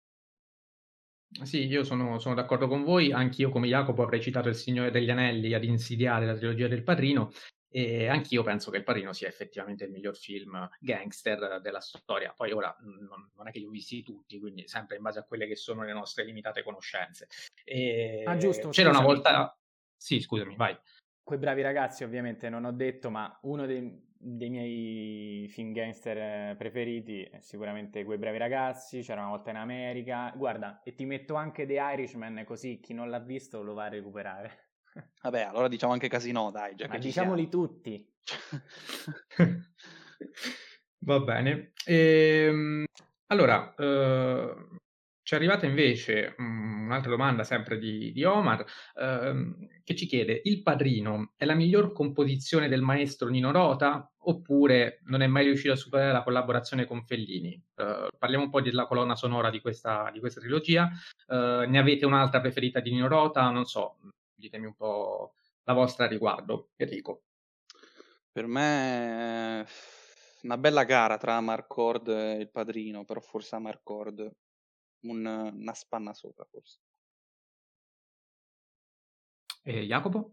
Sì, io sono, sono d'accordo con voi, anch'io come Jacopo avrei citato Il Signore degli Anelli ad insidiare la trilogia del Padrino e anch'io penso che Il Padrino sia effettivamente il miglior film gangster della storia. Poi ora non, non è che li ho visti tutti, quindi sempre in base a quelle che sono le nostre limitate conoscenze. E ah, giusto. C'era scusami. una volta... Sì, scusami, vai. Quei bravi ragazzi ovviamente non ho detto, ma uno dei, dei miei film gangster eh, preferiti è sicuramente Quei bravi ragazzi, C'era una volta in America. Guarda, e ti metto anche The Irishman così chi non l'ha visto lo va a recuperare. Vabbè, allora diciamo anche Casino, dai, già Ma diciamoli siamo. tutti. Va bene. Ehm, allora, eh, ci è arrivata invece um, un'altra domanda sempre di, di Omar ehm, che ci chiede: Il padrino è la miglior composizione del maestro Nino Rota oppure non è mai riuscito a superare la collaborazione con Fellini? Uh, parliamo un po' della colonna sonora di questa, di questa trilogia. Uh, ne avete un'altra preferita di Nino Rota? Non so, ditemi un po' la vostra a riguardo. Enrico. Per me è una bella gara tra Marcord e il padrino, però forse Marcord un, una spanna sopra forse. E Jacopo?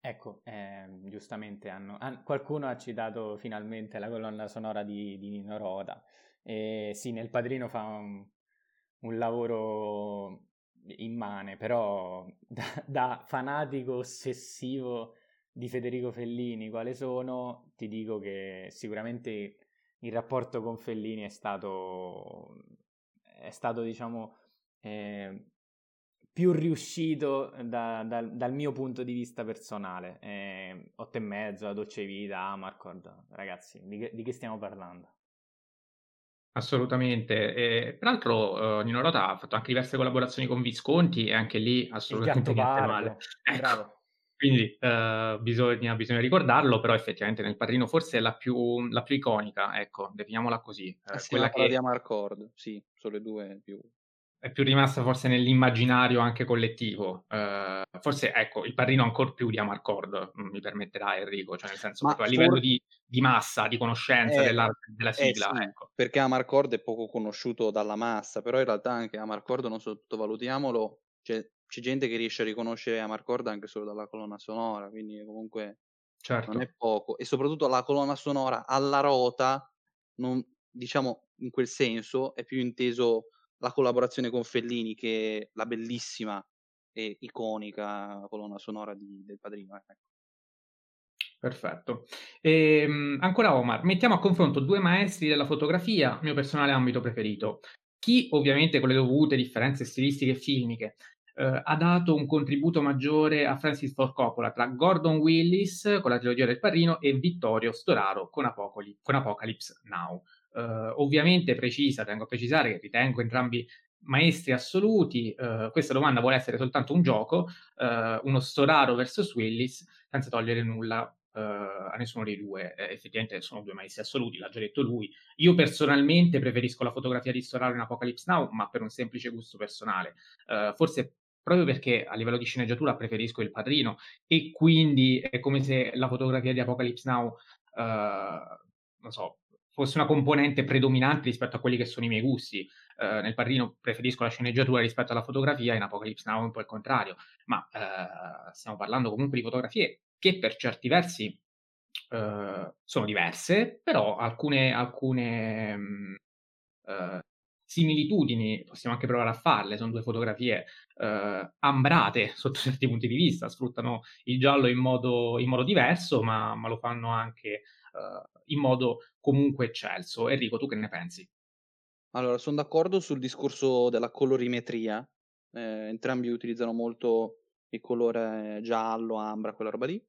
Ecco, eh, giustamente hanno, han, qualcuno ha citato finalmente la colonna sonora di, di Nino Rota. E sì, nel Padrino fa un, un lavoro immane, però da, da, fanatico ossessivo di Federico Fellini, quale sono, ti dico che sicuramente il rapporto con Fellini è stato è stato, diciamo, eh, più riuscito da, da, dal mio punto di vista personale. Eh, 8 e mezzo, la dolce vita, Amarcord, ragazzi, di che, di che stiamo parlando? Assolutamente. E, peraltro, uh, Nino Rota ha fatto anche diverse collaborazioni con Visconti e anche lì assolutamente niente male. Ecco. Quindi uh, bisogna, bisogna, ricordarlo, però effettivamente nel Padrino forse è la più, la più iconica, ecco, definiamola così. Eh, eh quella che... di Amarcord, sì, sono le due più è più rimasta forse nell'immaginario anche collettivo. Uh, forse, ecco, il Padrino ancora più di Amarcord, mm, mi permetterà Enrico, cioè nel senso a livello di, di, massa, di conoscenza eh, della, della, sigla. Eh sì, ecco. Perché Amarcord è poco conosciuto dalla massa, però in realtà anche Amarcord, non sottovalutiamolo, c'è, c'è gente che riesce a riconoscere Amarcord anche solo dalla colonna sonora, quindi comunque certo. non è poco. E soprattutto la colonna sonora alla rota, non, diciamo in quel senso, è più inteso la collaborazione con Fellini, che la bellissima e iconica colonna sonora di, del Padrino. Ecco. Perfetto. E, ehm, ancora Omar, mettiamo a confronto due maestri della fotografia, mio personale ambito preferito. Chi, ovviamente con le dovute differenze stilistiche e filmiche, eh, ha dato un contributo maggiore a Francis Ford Coppola tra Gordon Willis con la trilogia del Padrino e Vittorio Storaro con, Apocali- con Apocalypse Now. Uh, ovviamente precisa, tengo a precisare che ritengo entrambi maestri assoluti. Uh, questa domanda vuole essere soltanto un gioco, uh, uno Storaro versus Willis, senza togliere nulla a nessuno dei due. Eh, effettivamente sono due maestri assoluti, l'ha già detto lui. Io personalmente preferisco la fotografia di Storaro in Apocalypse Now, ma per un semplice gusto personale. forse proprio perché a livello di sceneggiatura preferisco il padrino e quindi è come se la fotografia di Apocalypse Now, non so, fosse una componente predominante rispetto a quelli che sono i miei gusti. Uh, nel Padrino preferisco la sceneggiatura rispetto alla fotografia, in Apocalypse Now è un po' il contrario, ma uh, stiamo parlando comunque di fotografie che per certi versi uh, sono diverse, però alcune, alcune um, similitudini possiamo anche provare a farle, sono due fotografie ambrate sotto certi punti di vista, sfruttano il giallo in modo, in modo diverso, ma, ma, lo fanno anche in modo comunque eccelso. Enrico, tu che ne pensi? Allora, sono d'accordo sul discorso della colorimetria. Eh, entrambi utilizzano molto il colore giallo, ambra, quella roba lì.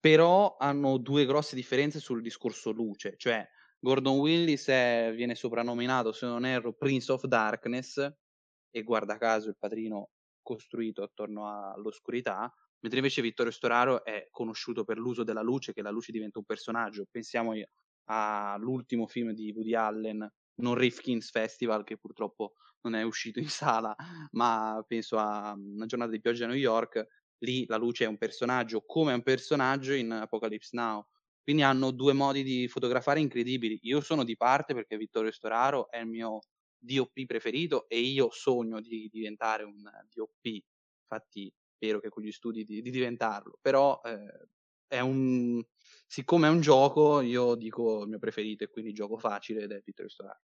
Però hanno due grosse differenze sul discorso luce. Cioè, Gordon Willis è, viene soprannominato, se non erro, Prince of Darkness. E guarda caso il padrino costruito attorno all'oscurità, mentre invece Vittorio Storaro è conosciuto per l'uso della luce, che la luce diventa un personaggio. Pensiamo all'ultimo film di Woody Allen, non Rifkin's Festival, che purtroppo non è uscito in sala, ma penso a una giornata di pioggia a New York, lì la luce è un personaggio, come è un personaggio in Apocalypse Now. Quindi hanno due modi di fotografare incredibili. Io sono di parte perché Vittorio Storaro è il mio DOP preferito e io sogno di diventare un DOP. Infatti spero che con gli studi di, di diventarlo. Però eh, è un siccome è un gioco, io dico il mio preferito e quindi gioco facile ed è Peter Storar.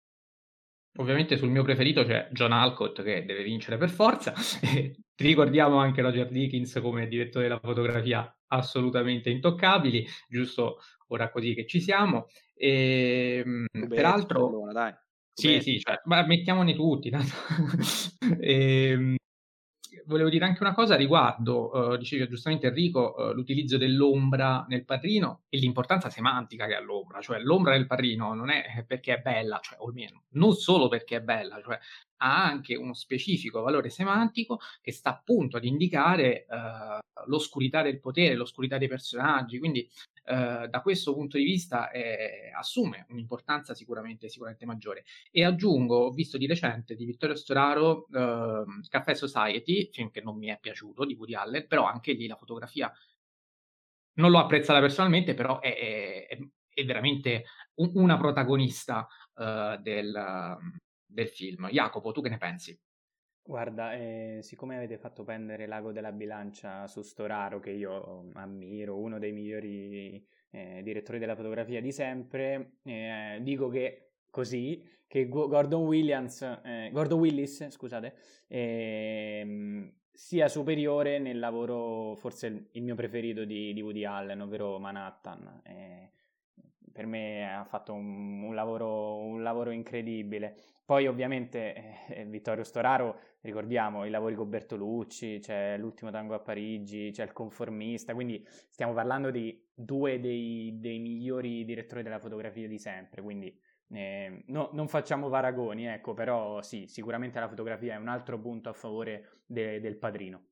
Ovviamente sul mio preferito c'è John Alcott che deve vincere per forza. Ricordiamo anche Roger Dickens come direttore della fotografia assolutamente intoccabili, giusto ora così che ci siamo. E, ehm, Beh, peraltro... Allora, dai. Sì, sì, cioè, ma mettiamone tutti. e, ehm, volevo dire anche una cosa riguardo, uh, diceva giustamente Enrico, uh, l'utilizzo dell'ombra nel padrino e l'importanza semantica che ha l'ombra, cioè l'ombra nel padrino non è perché è bella, cioè, o almeno non solo perché è bella, cioè ha anche uno specifico valore semantico che sta appunto ad indicare uh, l'oscurità del potere, l'oscurità dei personaggi, quindi uh, da questo punto di vista eh, assume un'importanza sicuramente, sicuramente maggiore. E aggiungo, ho visto di recente di Vittorio Storaro uh, Caffè Society, film che non mi è piaciuto, di Woody Allen, però anche lì la fotografia non l'ho apprezzata personalmente, però è, è, è veramente un, una protagonista del del film. Jacopo, tu che ne pensi? Guarda, eh, siccome avete fatto pendere l'ago della bilancia su Storaro, che io ammiro, uno dei migliori eh, direttori della fotografia di sempre, eh, dico che così, che Gordon Williams, eh, Gordon Willis, scusate, ehm, sia superiore nel lavoro, forse il mio preferito di, di Woody Allen, ovvero Manhattan. Eh, per me ha fatto un, un, lavoro, un lavoro, incredibile. Poi ovviamente eh, eh, Vittorio Storaro, ricordiamo i lavori con Bertolucci, c'è l'ultimo tango a Parigi, c'è il conformista, quindi stiamo parlando di due dei, dei migliori direttori della fotografia di sempre, quindi eh, no, non facciamo paragoni, ecco, però sì, sicuramente la fotografia è un altro punto a favore de, del padrino.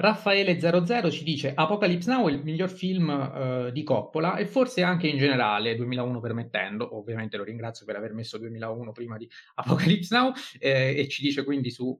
Raffaele00 ci dice Apocalypse Now è il miglior film uh, di Coppola e forse anche in generale, 2001 permettendo, ovviamente lo ringrazio per aver messo 2001 prima di Apocalypse Now eh, e ci dice quindi su uh,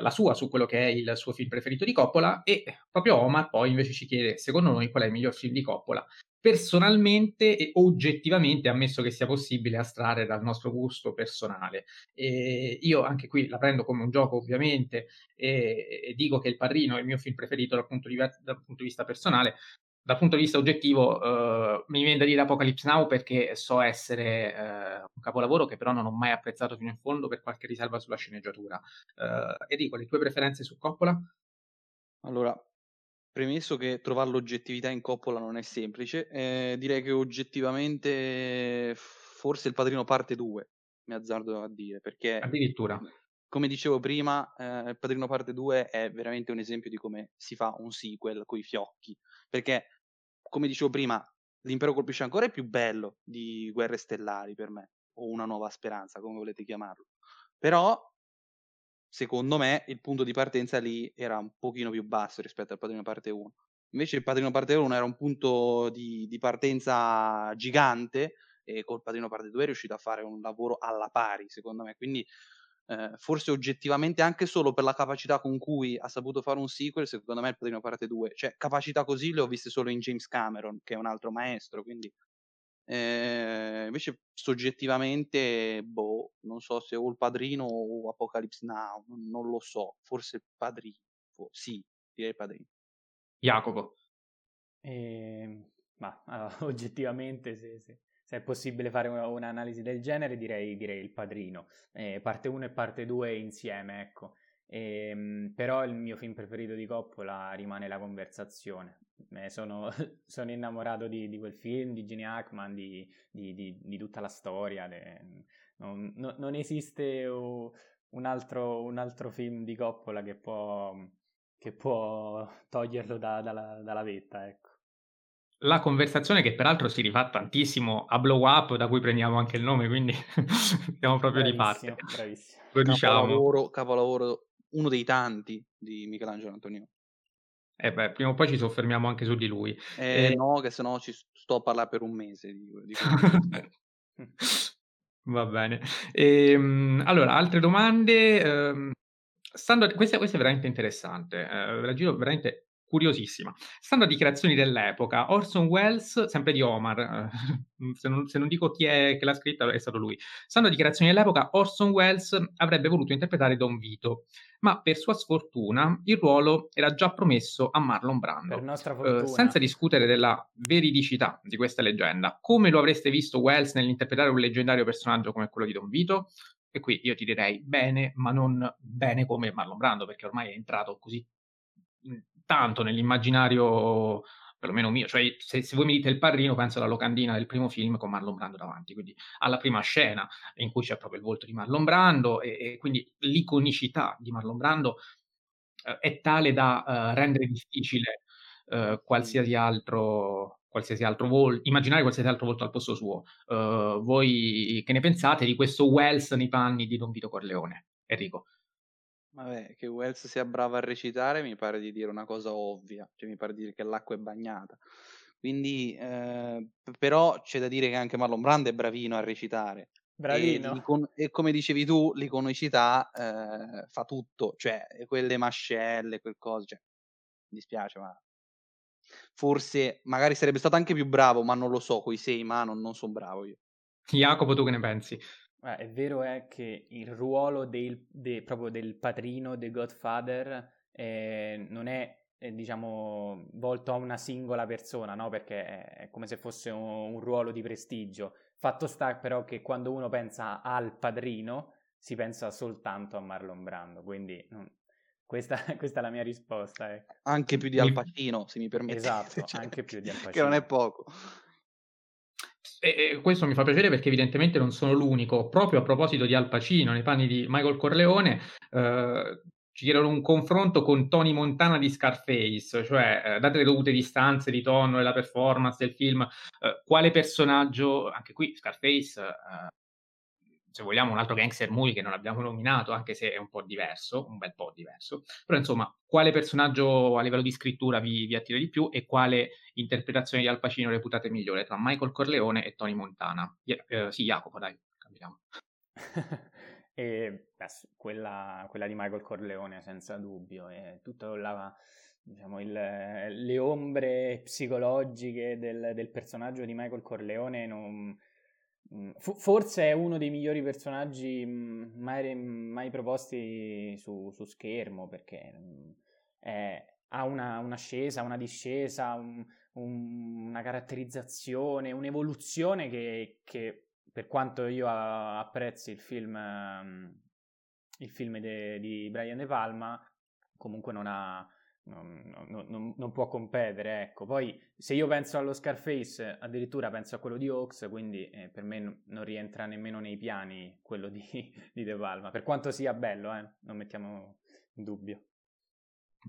la sua, su quello che è il suo film preferito di Coppola e proprio Omar poi invece ci chiede secondo noi qual è il miglior film di Coppola personalmente e oggettivamente, ammesso che sia possibile, astrarre dal nostro gusto personale. E io anche qui la prendo come un gioco, ovviamente, e, e dico che Il Padrino è il mio film preferito dal punto di, dal punto di vista personale. Dal punto di vista oggettivo, uh, mi viene da dire Apocalypse Now perché so essere uh, un capolavoro che però non ho mai apprezzato fino in fondo per qualche riserva sulla sceneggiatura. Uh, Enrico, le tue preferenze su Coppola? Allora, Premesso che trovare l'oggettività in Coppola non è semplice, eh, direi che oggettivamente forse il Padrino parte 2, mi azzardo a dire, perché addirittura come dicevo prima, eh, il Padrino parte 2 è veramente un esempio di come si fa un sequel coi fiocchi, perché come dicevo prima, L'impero colpisce ancora è più bello di Guerre Stellari per me, o Una nuova speranza, come volete chiamarlo. Però secondo me il punto di partenza lì era un pochino più basso rispetto al Padrino Parte 1. Invece il Padrino Parte 1 era un punto di, di partenza gigante e col Padrino Parte 2 è riuscito a fare un lavoro alla pari, secondo me. Quindi eh, forse oggettivamente anche solo per la capacità con cui ha saputo fare un sequel, secondo me il Padrino Parte 2, cioè capacità così le ho viste solo in James Cameron, che è un altro maestro, quindi eh, invece soggettivamente, boh, non so se o il padrino o Apocalypse Now, non, lo so, forse il padrino, sì, direi il padrino. Jacopo. Eh, ma allora, oggettivamente, se, se, se, è possibile fare una, un'analisi del genere, direi, direi il padrino. Eh, parte 1 e parte 2 insieme, ecco. Eh, però il mio film preferito di Coppola rimane La conversazione. Sono, sono, innamorato di, di, quel film, di Gene Hackman, di, di, di tutta la storia. De, non, no, non, esiste un altro, un altro, film di Coppola che può, che può toglierlo da, dalla, dalla vetta, ecco. La conversazione che peraltro si rifà tantissimo a Blow Up, da cui prendiamo anche il nome, quindi siamo proprio bravissimo, di parte. Bravissimo. Lo diciamo. Capolavoro, capolavoro, uno dei tanti di Michelangelo Antonio. Eh beh, prima o poi ci soffermiamo anche su di lui. Eh, eh... No, che sennò ci sto a parlare per un mese. Di, di Va bene. Ehm, allora, altre domande. Ehm, stando, questa, questa, è veramente interessante. Eh, la giro veramente curiosissima. Stando a dichiarazioni dell'epoca, Orson Welles, sempre di Omar, eh, se, non, se, non, dico chi è che l'ha scritta, è stato lui. Stando a dichiarazioni dell'epoca, Orson Welles avrebbe voluto interpretare Don Vito, ma per sua sfortuna il ruolo era già promesso a Marlon Brando. Per nostra fortuna. Eh, senza discutere della veridicità di questa leggenda, come lo avreste visto Welles nell'interpretare un leggendario personaggio come quello di Don Vito? E qui io ti direi bene, ma non bene come Marlon Brando, perché ormai è entrato così tanto nell'immaginario perlomeno mio, cioè se, se, voi mi dite il padrino penso alla locandina del primo film con Marlon Brando davanti, quindi alla prima scena in cui c'è proprio il volto di Marlon Brando e, e quindi l'iconicità di Marlon Brando eh, è tale da eh, rendere difficile eh, qualsiasi altro qualsiasi altro volto, immaginare qualsiasi altro volto al posto suo. Uh, voi che ne pensate di questo Wells nei panni di Don Vito Corleone? Enrico. Vabbè, che Wells sia bravo a recitare mi pare di dire una cosa ovvia, cioè mi pare di dire che l'acqua è bagnata. Quindi, eh, però c'è da dire che anche Marlon Brando è bravino a recitare. Bravino. E, e come dicevi tu, l'iconicità eh, fa tutto, cioè quelle mascelle, quel coso, cioè, mi dispiace, ma forse magari sarebbe stato anche più bravo, ma non lo so, coi sei, ma non, non sono bravo io. Jacopo, tu che ne pensi? Eh, è vero è che il ruolo del, de, proprio del padrino, del Godfather, eh, non è, eh, diciamo, volto a una singola persona, no? Perché è, è come se fosse un, un, ruolo di prestigio. Fatto sta però che quando uno pensa al padrino, si pensa soltanto a Marlon Brando, quindi non, questa, questa, è la mia risposta. Ecco. Anche più di Al Pacino, se mi permette. Esatto, cioè, anche più di Al Pacino. Che non è poco. E, e questo mi fa piacere perché evidentemente non sono l'unico. Proprio a proposito di Al Pacino, nei panni di Michael Corleone, eh, chiedono un confronto con Tony Montana di Scarface, cioè eh, date le dovute distanze di tono e la performance del film, eh, quale personaggio, anche qui Scarface, eh, se vogliamo un altro gangster movie che non abbiamo nominato, anche se è un po' diverso, un bel po' diverso, però insomma, quale personaggio a livello di scrittura vi, vi attira di più e quale interpretazione di Al Pacino reputate migliore tra Michael Corleone e Tony Montana? Eh, sì, Jacopo, dai, cambiamo. E beh, quella, quella, di Michael Corleone, senza dubbio, e tutto la, diciamo, il, le ombre psicologiche del, del, personaggio di Michael Corleone non, forse è uno dei migliori personaggi mm, mai, mai proposti su, su, schermo perché mm, è, ha una, un'ascesa, una discesa, un, un, una caratterizzazione, un'evoluzione che, che per quanto io apprezzi il film, il film de, di Brian De Palma, comunque non ha... Non, non, non, può competere, ecco. Poi se io penso allo Scarface, addirittura penso a quello di Hawks, quindi eh, per me non rientra nemmeno nei piani quello di, di De Palma, per quanto sia bello, eh, non mettiamo in dubbio.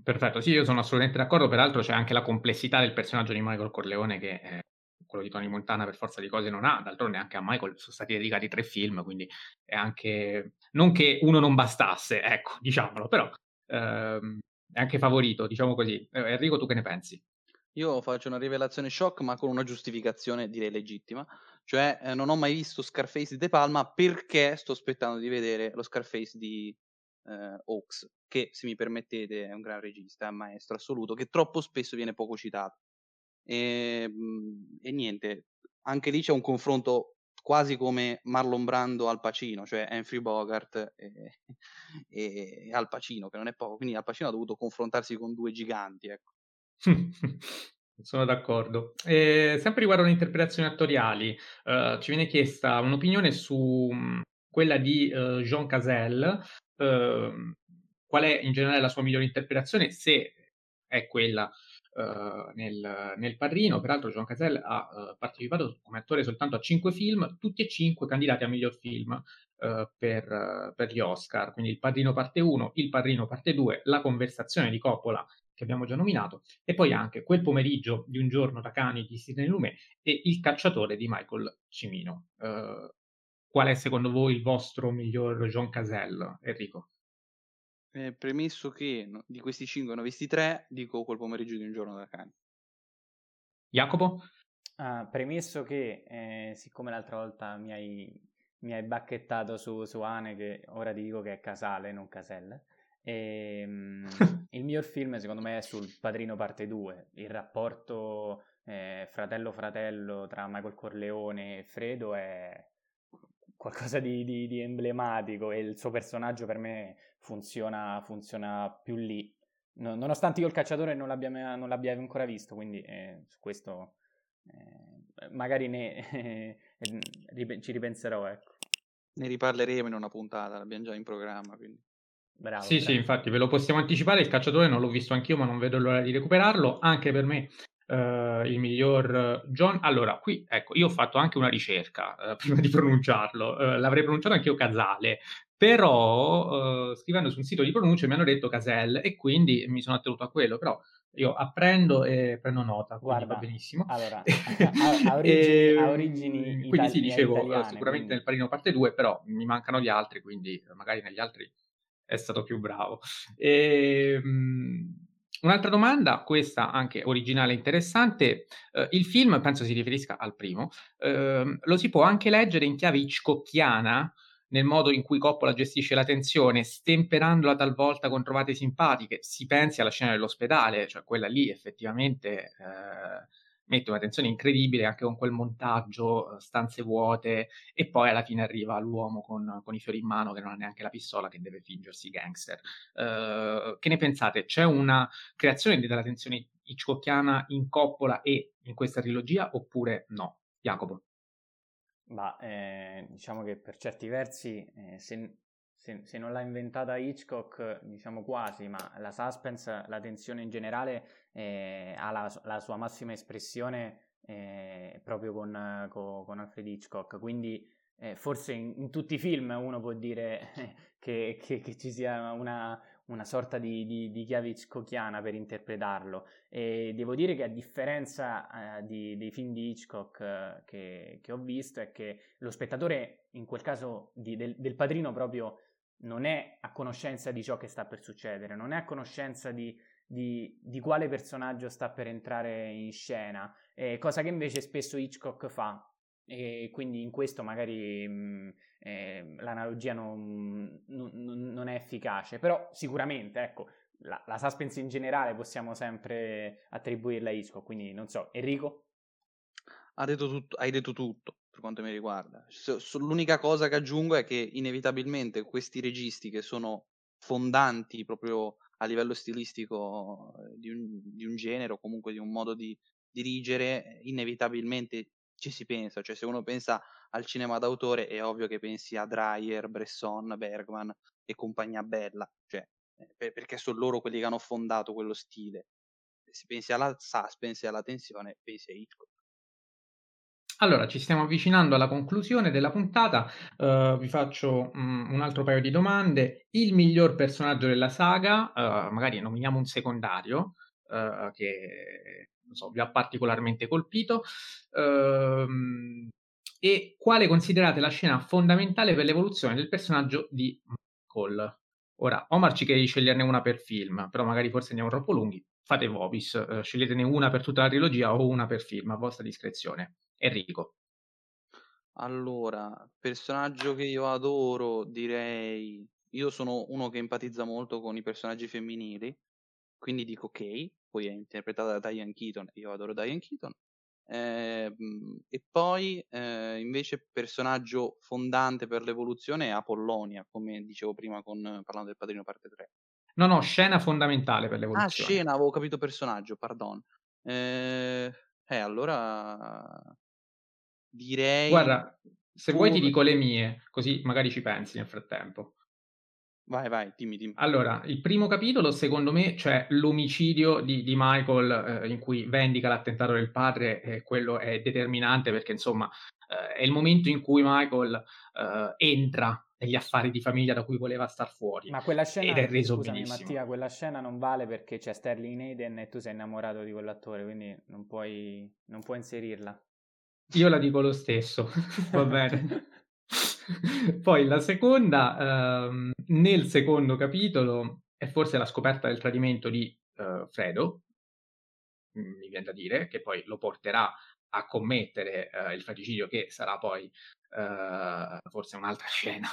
Perfetto, sì, io sono assolutamente d'accordo, peraltro c'è anche la complessità del personaggio di Michael Corleone che eh, quello di Tony Montana per forza di cose non ha, d'altronde anche a Michael sono stati dedicati tre film, quindi è anche, non che uno non bastasse, ecco, diciamolo, però ehm, anche favorito, diciamo così. Eh, Enrico, tu che ne pensi? Io faccio una rivelazione shock, ma con una giustificazione direi legittima. Cioè, eh, non ho mai visto Scarface di De Palma perché sto aspettando di vedere lo Scarface di eh, Hawks, che se mi permettete è un gran regista, è un maestro assoluto, che troppo spesso viene poco citato. E, ehm, e niente, anche lì c'è un confronto quasi come Marlon Brando al Pacino, cioè Humphrey Bogart e, e, Al Pacino, che non è poco. Quindi Al Pacino ha dovuto confrontarsi con due giganti, ecco. Sono d'accordo. E sempre riguardo alle interpretazioni attoriali, uh, ci viene chiesta un'opinione su mhmm, quella di uh, Jean Casel. Uh, qual è in generale la sua migliore interpretazione, se è quella uh, nel, nel, Padrino. Peraltro John Cazelle ha uh, partecipato come attore soltanto a cinque film, tutti e cinque candidati a miglior film uh, per, per, gli Oscar. Quindi Il Padrino parte 1, Il Padrino parte 2, La conversazione di Coppola che abbiamo già nominato, e poi anche Quel pomeriggio di un giorno da cani di Sidney Lumet e Il cacciatore di Michael Cimino. qual è secondo voi il vostro miglior John Cazelle, Enrico? Eh, premesso che no, di questi 5 ne ho visti 3, dico quel pomeriggio di un giorno da cane. Jacopo? Ah, premesso che, eh, siccome l'altra volta mi hai, mi hai bacchettato su, su Ane, che ora ti dico che è Casale, non Caselle, e, ehm, il miglior film secondo me è sul Padrino parte 2, il rapporto eh, fratello-fratello tra Michael Corleone e Fredo è qualcosa di, di, di, emblematico e il suo personaggio per me funziona, funziona più lì. No, nonostante io il cacciatore non l'abbia, non l'abbia ancora visto, quindi eh, su questo eh, magari ne, ci ripenserò. Ecco. Ne riparleremo in una puntata, l'abbiamo già in programma. Quindi. Bravo, sì, bravo. sì, infatti ve lo possiamo anticipare. Il cacciatore non l'ho visto anch'io, ma non vedo l'ora di recuperarlo. Anche per me Uh, il miglior John. Allora, qui ecco, io ho fatto anche una ricerca uh, prima di pronunciarlo, uh, l'avrei pronunciato anche io Casale, però scrivendo su un sito di pronuncia mi hanno detto Caselle e quindi mi sono attenuto a quello, però io apprendo e prendo nota, Guarda, va benissimo. Allora, ha, origini, ha origini Quindi sì, dicevo, italiane, sicuramente quindi... nel Parino parte 2, però mi mancano gli altri, quindi magari negli altri è stato più bravo. E, ehm, Un'altra domanda, questa anche originale e interessante, eh, il film, penso si riferisca al primo, eh, lo si può anche leggere in chiave Hitchcockiana, nel modo in cui Coppola gestisce la tensione, stemperandola talvolta con trovate simpatiche. Si pensi alla scena dell'ospedale, cioè quella lì effettivamente eh, mette una tensione incredibile anche con quel montaggio, stanze vuote, e poi alla fine arriva l'uomo con, con i fiori in mano che non ha neanche la pistola, che deve fingersi gangster. Uh, che ne pensate? C'è una creazione della tensione hitchcockiana in Coppola e in questa trilogia oppure no? Jacopo? Ma eh, diciamo che per certi versi, eh, se, se, se, non l'ha inventata Hitchcock, diciamo quasi, ma la suspense, la tensione in generale eh, ha la, la, sua massima espressione eh, proprio con, con, con, Alfred Hitchcock. Quindi eh, forse in, in, tutti i film uno può dire che, che, che ci sia una, una sorta di, di, di, chiave hitchcockiana per interpretarlo. E devo dire che a differenza eh, di, dei film di Hitchcock eh, che, che, ho visto è che lo spettatore, in quel caso del, del padrino proprio, non è a conoscenza di ciò che sta per succedere, non è a conoscenza di, di, di quale personaggio sta per entrare in scena, eh, cosa che invece spesso Hitchcock fa. E quindi in questo magari mh, mm, eh, l'analogia non, non, non, è efficace, però sicuramente, ecco, la, la, suspense in generale possiamo sempre attribuirla a Hitchcock, quindi non so, Enrico? Ha detto tutto, hai detto tutto per quanto mi riguarda. L'unica cosa che aggiungo è che inevitabilmente questi registi che sono fondanti proprio a livello stilistico eh, di un, di un genere o comunque di un modo di dirigere, inevitabilmente ci si pensa. Cioè, se uno pensa al cinema d'autore, è ovvio che pensi a Dreyer, Bresson, Bergman e compagnia bella, cioè, eh, perché sono loro quelli che hanno fondato quello stile. Se pensi alla suspense e alla tensione, pensi a Hitchcock. Allora, ci stiamo avvicinando alla conclusione della puntata. Uh, vi faccio um, un altro paio di domande. Il miglior personaggio della saga, uh, magari nominiamo un secondario uh, che so, vi ha particolarmente colpito. Uh, e quale considerate la scena fondamentale per l'evoluzione del personaggio di Michael? Ora, Omar ci chiede di sceglierne una per film, però magari forse andiamo troppo lunghi. Fate Vovis, uh, sceglietene una per tutta la trilogia o una per film, a vostra discrezione. Enrico. Allora, personaggio che io adoro, direi... Io sono uno che empatizza molto con i personaggi femminili, quindi dico ok, poi è interpretata da Diane Keaton, io adoro Diane Keaton. Eh, e poi eh, invece personaggio fondante per l'evoluzione è Apollonia, come dicevo prima con, parlando del Padrino parte 3. No, no, scena fondamentale per Ah, l'evoluzione. scena, avevo capito personaggio, pardon. Eh, eh, allora direi Guarda, se vuoi ti dico le mie, così magari ci pensi nel frattempo. Vai, vai, dimmi, dimmi. Allora, il primo capitolo, secondo me, cioè l'omicidio di, di Michael, eh, in cui vendica l'attentato del padre, eh, quello è determinante perché, insomma, eh, è il momento in cui Michael eh, entra negli affari di famiglia da cui voleva star fuori. Ma quella ed scena, è reso scusami benissimo. Mattia, quella scena non vale perché c'è Sterling Hayden e tu sei innamorato di quell'attore, quindi non puoi, non puoi inserirla. Io la dico lo stesso, va bene. Poi la seconda, ehm, nel secondo capitolo, è forse la scoperta del tradimento di eh, Fredo, mm, mi viene da dire, che poi lo porterà a commettere eh, il fratricidio che sarà poi eh, forse un'altra scena,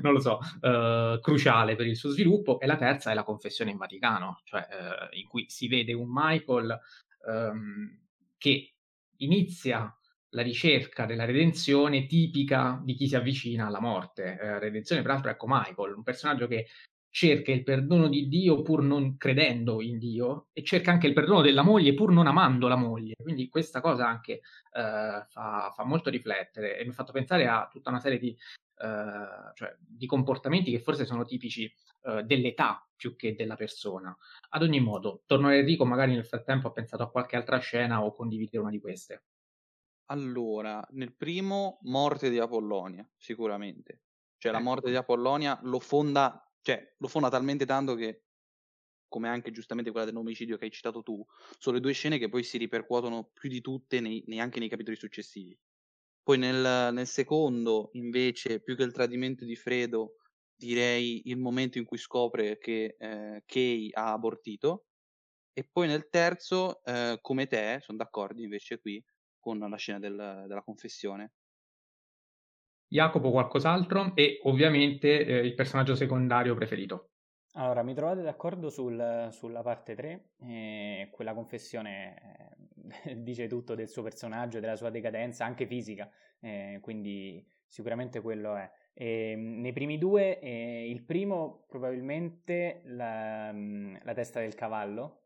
non lo so, eh, cruciale per il suo sviluppo. E la terza è la confessione in Vaticano, cioè eh, in cui si vede un Michael ehm, che inizia la ricerca della redenzione tipica di chi si avvicina alla morte. Eh, redenzione, peraltro, ecco Michael, un personaggio che cerca il perdono di Dio pur non credendo in Dio e cerca anche il perdono della moglie pur non amando la moglie. Quindi questa cosa anche eh, fa, fa, molto riflettere e mi ha fatto pensare a tutta una serie di, eh, cioè, di comportamenti che forse sono tipici eh, dell'età più che della persona. Ad ogni modo, torno a Enrico, magari nel frattempo ha pensato a qualche altra scena o condivide una di queste. Allora, nel primo, morte di Apollonia, sicuramente. Cioè, la morte di Ecco. Apollonia lo fonda, cioè, lo fonda talmente tanto che, come anche giustamente quella dell'omicidio che hai citato tu, sono le due scene che poi si ripercuotono più di tutte nei, neanche nei capitoli successivi. Poi nel, nel secondo, invece, più che il tradimento di Fredo, direi il momento in cui scopre che eh, Kay ha abortito. E poi nel terzo, eh, come te, sono d'accordo invece qui, con la scena del, della confessione. Jacopo, qualcos'altro? E ovviamente eh, il personaggio secondario preferito. Allora, mi trovate d'accordo sul, sulla parte 3, eh, quella confessione eh, dice tutto del suo personaggio, della sua decadenza, anche fisica, eh, quindi sicuramente quello è. E, nei primi due, eh, il primo probabilmente la, la testa del cavallo,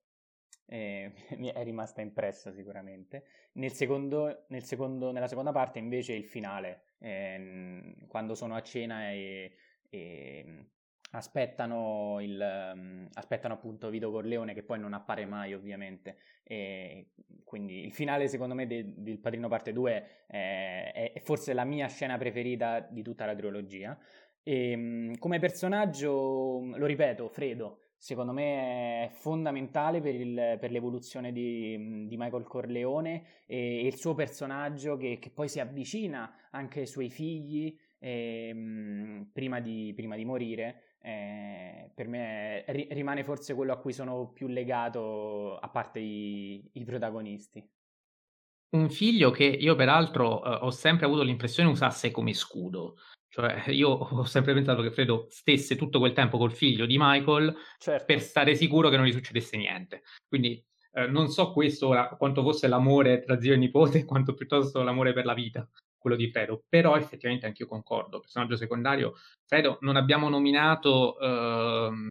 mi è rimasta impressa sicuramente. Nel secondo, nel secondo, nella seconda parte invece il finale, ehm, quando sono a cena e, e aspettano, il, um, aspettano appunto Vito Corleone che poi non appare mai ovviamente e quindi il finale secondo me del Padrino parte 2 è, è, forse la mia scena preferita di tutta la trilogia e um, come personaggio lo ripeto Fredo secondo me è fondamentale per, il, per l'evoluzione di, di, Michael Corleone e, e il suo personaggio che, che, poi si avvicina anche ai suoi figli eh, prima, di, prima, di, morire. Eh, per me ri, rimane forse quello a cui sono più legato a parte i, i protagonisti. Un figlio che io peraltro eh, ho sempre avuto l'impressione usasse come scudo, cioè, io ho sempre pensato che Fredo stesse tutto quel tempo col figlio di Michael certo. per stare sicuro che non gli succedesse niente. Quindi eh, non so questo ora quanto fosse l'amore tra zio e nipote, quanto piuttosto l'amore per la vita, quello di Fredo. Però effettivamente anch'io concordo. Personaggio secondario, Fredo, non abbiamo nominato, ehm,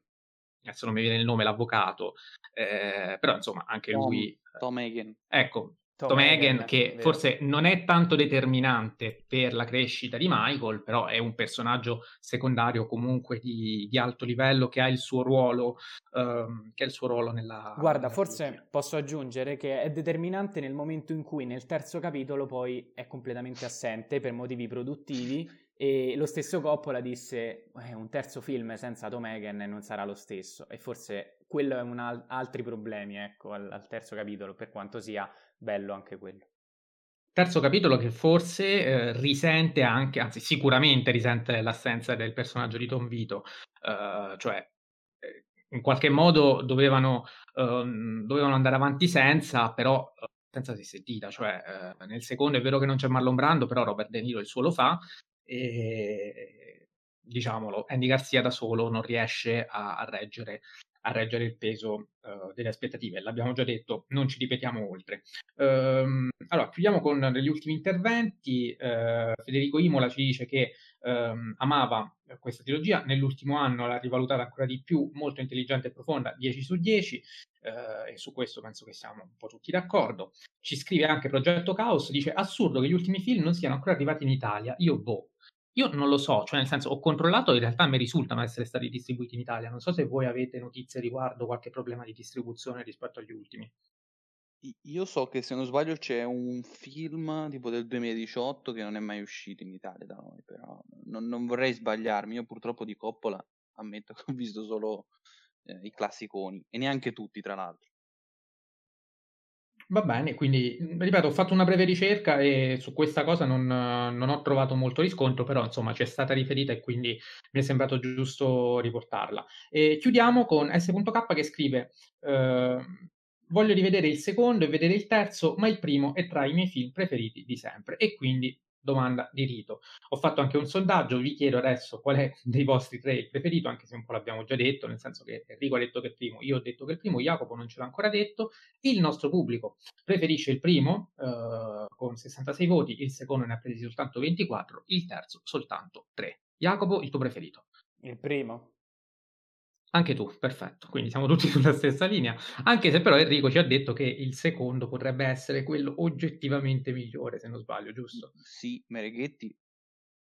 adesso non mi viene il nome, l'avvocato, eh, però insomma anche Tom, lui... Tom Hagen. Ecco, Tom, Hagen, che vero. forse non è tanto determinante per la crescita di Michael, però è un personaggio secondario comunque di, di alto livello che ha il suo ruolo, um, che ha il suo ruolo nella... Guarda, nella forse storia. posso aggiungere che è determinante nel momento in cui nel terzo capitolo poi è completamente assente per motivi produttivi e lo stesso Coppola disse eh, un terzo film senza Tom Hagen non sarà lo stesso e forse quello è un al- altri problemi ecco al, al terzo capitolo per quanto sia bello anche quello. Terzo capitolo che forse eh, risente anche, anzi sicuramente risente dell'assenza del personaggio di Tom Vito, uh, cioè eh, in qualche modo dovevano, uh, dovevano, andare avanti senza, però uh, senza si sentita, cioè eh, nel secondo è vero che non c'è Marlon Brando, però Robert De Niro il suo lo fa e diciamolo, Andy Garcia da solo non riesce a, a reggere a reggere il peso uh, delle aspettative. L'abbiamo già detto, non ci ripetiamo oltre. Um, allora, chiudiamo con degli ultimi interventi. Uh, Federico Imola ci dice che um, amava questa trilogia, nell'ultimo anno l'ha rivalutata ancora di più, molto intelligente e profonda, 10 su 10, uh, e su questo penso che siamo un po' tutti d'accordo. Ci scrive anche Progetto Caos, dice assurdo che gli ultimi film non siano ancora arrivati in Italia, io boh. Io non lo so, cioè nel senso ho controllato, in realtà mi risultano essere stati distribuiti in Italia. Non so se voi avete notizie riguardo qualche problema di distribuzione rispetto agli ultimi. Io so che se non sbaglio c'è un film tipo del 2018 che non è mai uscito in Italia da noi, però non, non vorrei sbagliarmi. Io purtroppo di Coppola ammetto che ho visto solo eh, i classiconi e neanche tutti, tra l'altro. Va bene, quindi ripeto, ho fatto una breve ricerca e su questa cosa non, non ho trovato molto riscontro, però insomma ci è stata riferita e quindi mi è sembrato giusto riportarla. E chiudiamo con S.K che scrive: eh, Voglio rivedere il secondo e vedere il terzo, ma il primo è tra i miei film preferiti di sempre. E quindi domanda di rito. Ho fatto anche un sondaggio, vi chiedo adesso qual è dei vostri tre il preferito, anche se un po' l'abbiamo già detto, nel senso che Enrico ha detto che è il primo, io ho detto che è il primo, Jacopo non ce l'ha ancora detto, il nostro pubblico preferisce il primo eh, con 66 voti, il secondo ne ha presi soltanto 24, il terzo soltanto 3. Jacopo, il tuo preferito? Il primo. Anche tu, perfetto. Quindi siamo tutti sulla stessa linea. Anche se però Enrico ci ha detto che il secondo potrebbe essere quello oggettivamente migliore, se non sbaglio, giusto? Sì, Mereghetti.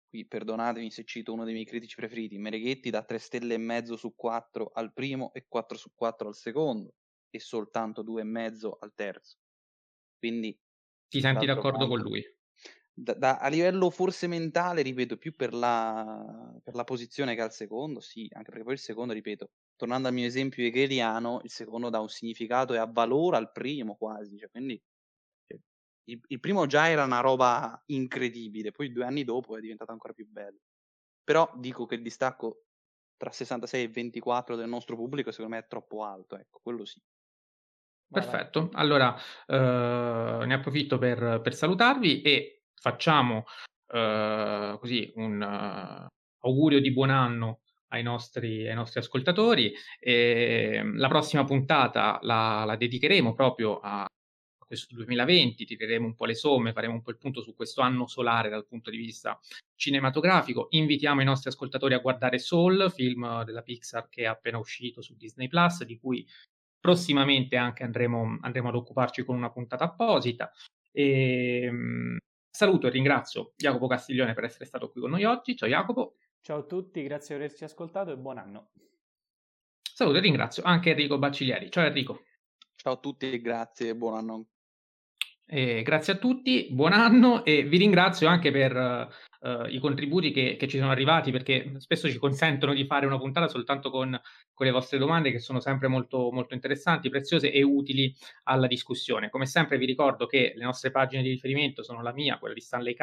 Qui perdonatemi se cito uno dei miei critici preferiti. Mereghetti dà 3 stelle e mezzo su 4 al primo e 4 su 4 al secondo e soltanto 2 e mezzo al terzo. Quindi ti senti d'accordo con lui? Da, da, a livello forse mentale, ripeto, più per la, per la posizione che al secondo, sì, anche perché poi il secondo, ripeto, tornando al mio esempio hegeliano, il secondo dà un significato e avvalora al primo quasi, cioè, quindi cioè, il, il, primo già era una roba incredibile, poi due anni dopo è diventato ancora più bello. Però dico che il distacco tra 66 e 24 del nostro pubblico secondo me è troppo alto, ecco, quello sì. Perfetto, allora eh, ne approfitto per, per salutarvi e facciamo uh, così un uh, augurio di buon anno ai nostri, ai nostri ascoltatori. E ehm, la prossima puntata la, la dedicheremo proprio a questo 2020, tireremo un po' le somme, faremo un po' il punto su questo anno solare dal punto di vista cinematografico. Invitiamo i nostri ascoltatori a guardare Soul, film della Pixar che è appena uscito su Disney Plus, di cui prossimamente anche andremo, andremo ad occuparci con una puntata apposita. E, ehm, Saluto e ringrazio Jacopo Castiglione per essere stato qui con noi oggi. Ciao Jacopo. Ciao a tutti, grazie per averci ascoltato e buon anno. Saluto e ringrazio anche Enrico Bacciglieri. Ciao Enrico. Ciao a tutti e grazie e buon anno. Eh, grazie a tutti, buon anno e vi ringrazio anche per uh, i contributi che, che, ci sono arrivati perché spesso ci consentono di fare una puntata soltanto con, con le vostre domande che sono sempre molto, molto interessanti, preziose e utili alla discussione. Come sempre vi ricordo che le nostre pagine di riferimento sono la mia, quella di Stanley K,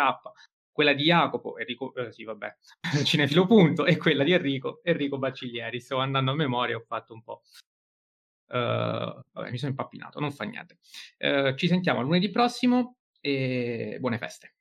quella di Jacopo, Enrico, eh, sì vabbè, Cinefilo Punto, e quella di Enrico, Enrico Bacciglieri. Sto andando a memoria, ho fatto un po'. Uh, vabbè, mi sono impappinato, non fa niente. Uh, ci sentiamo lunedì prossimo e buone feste.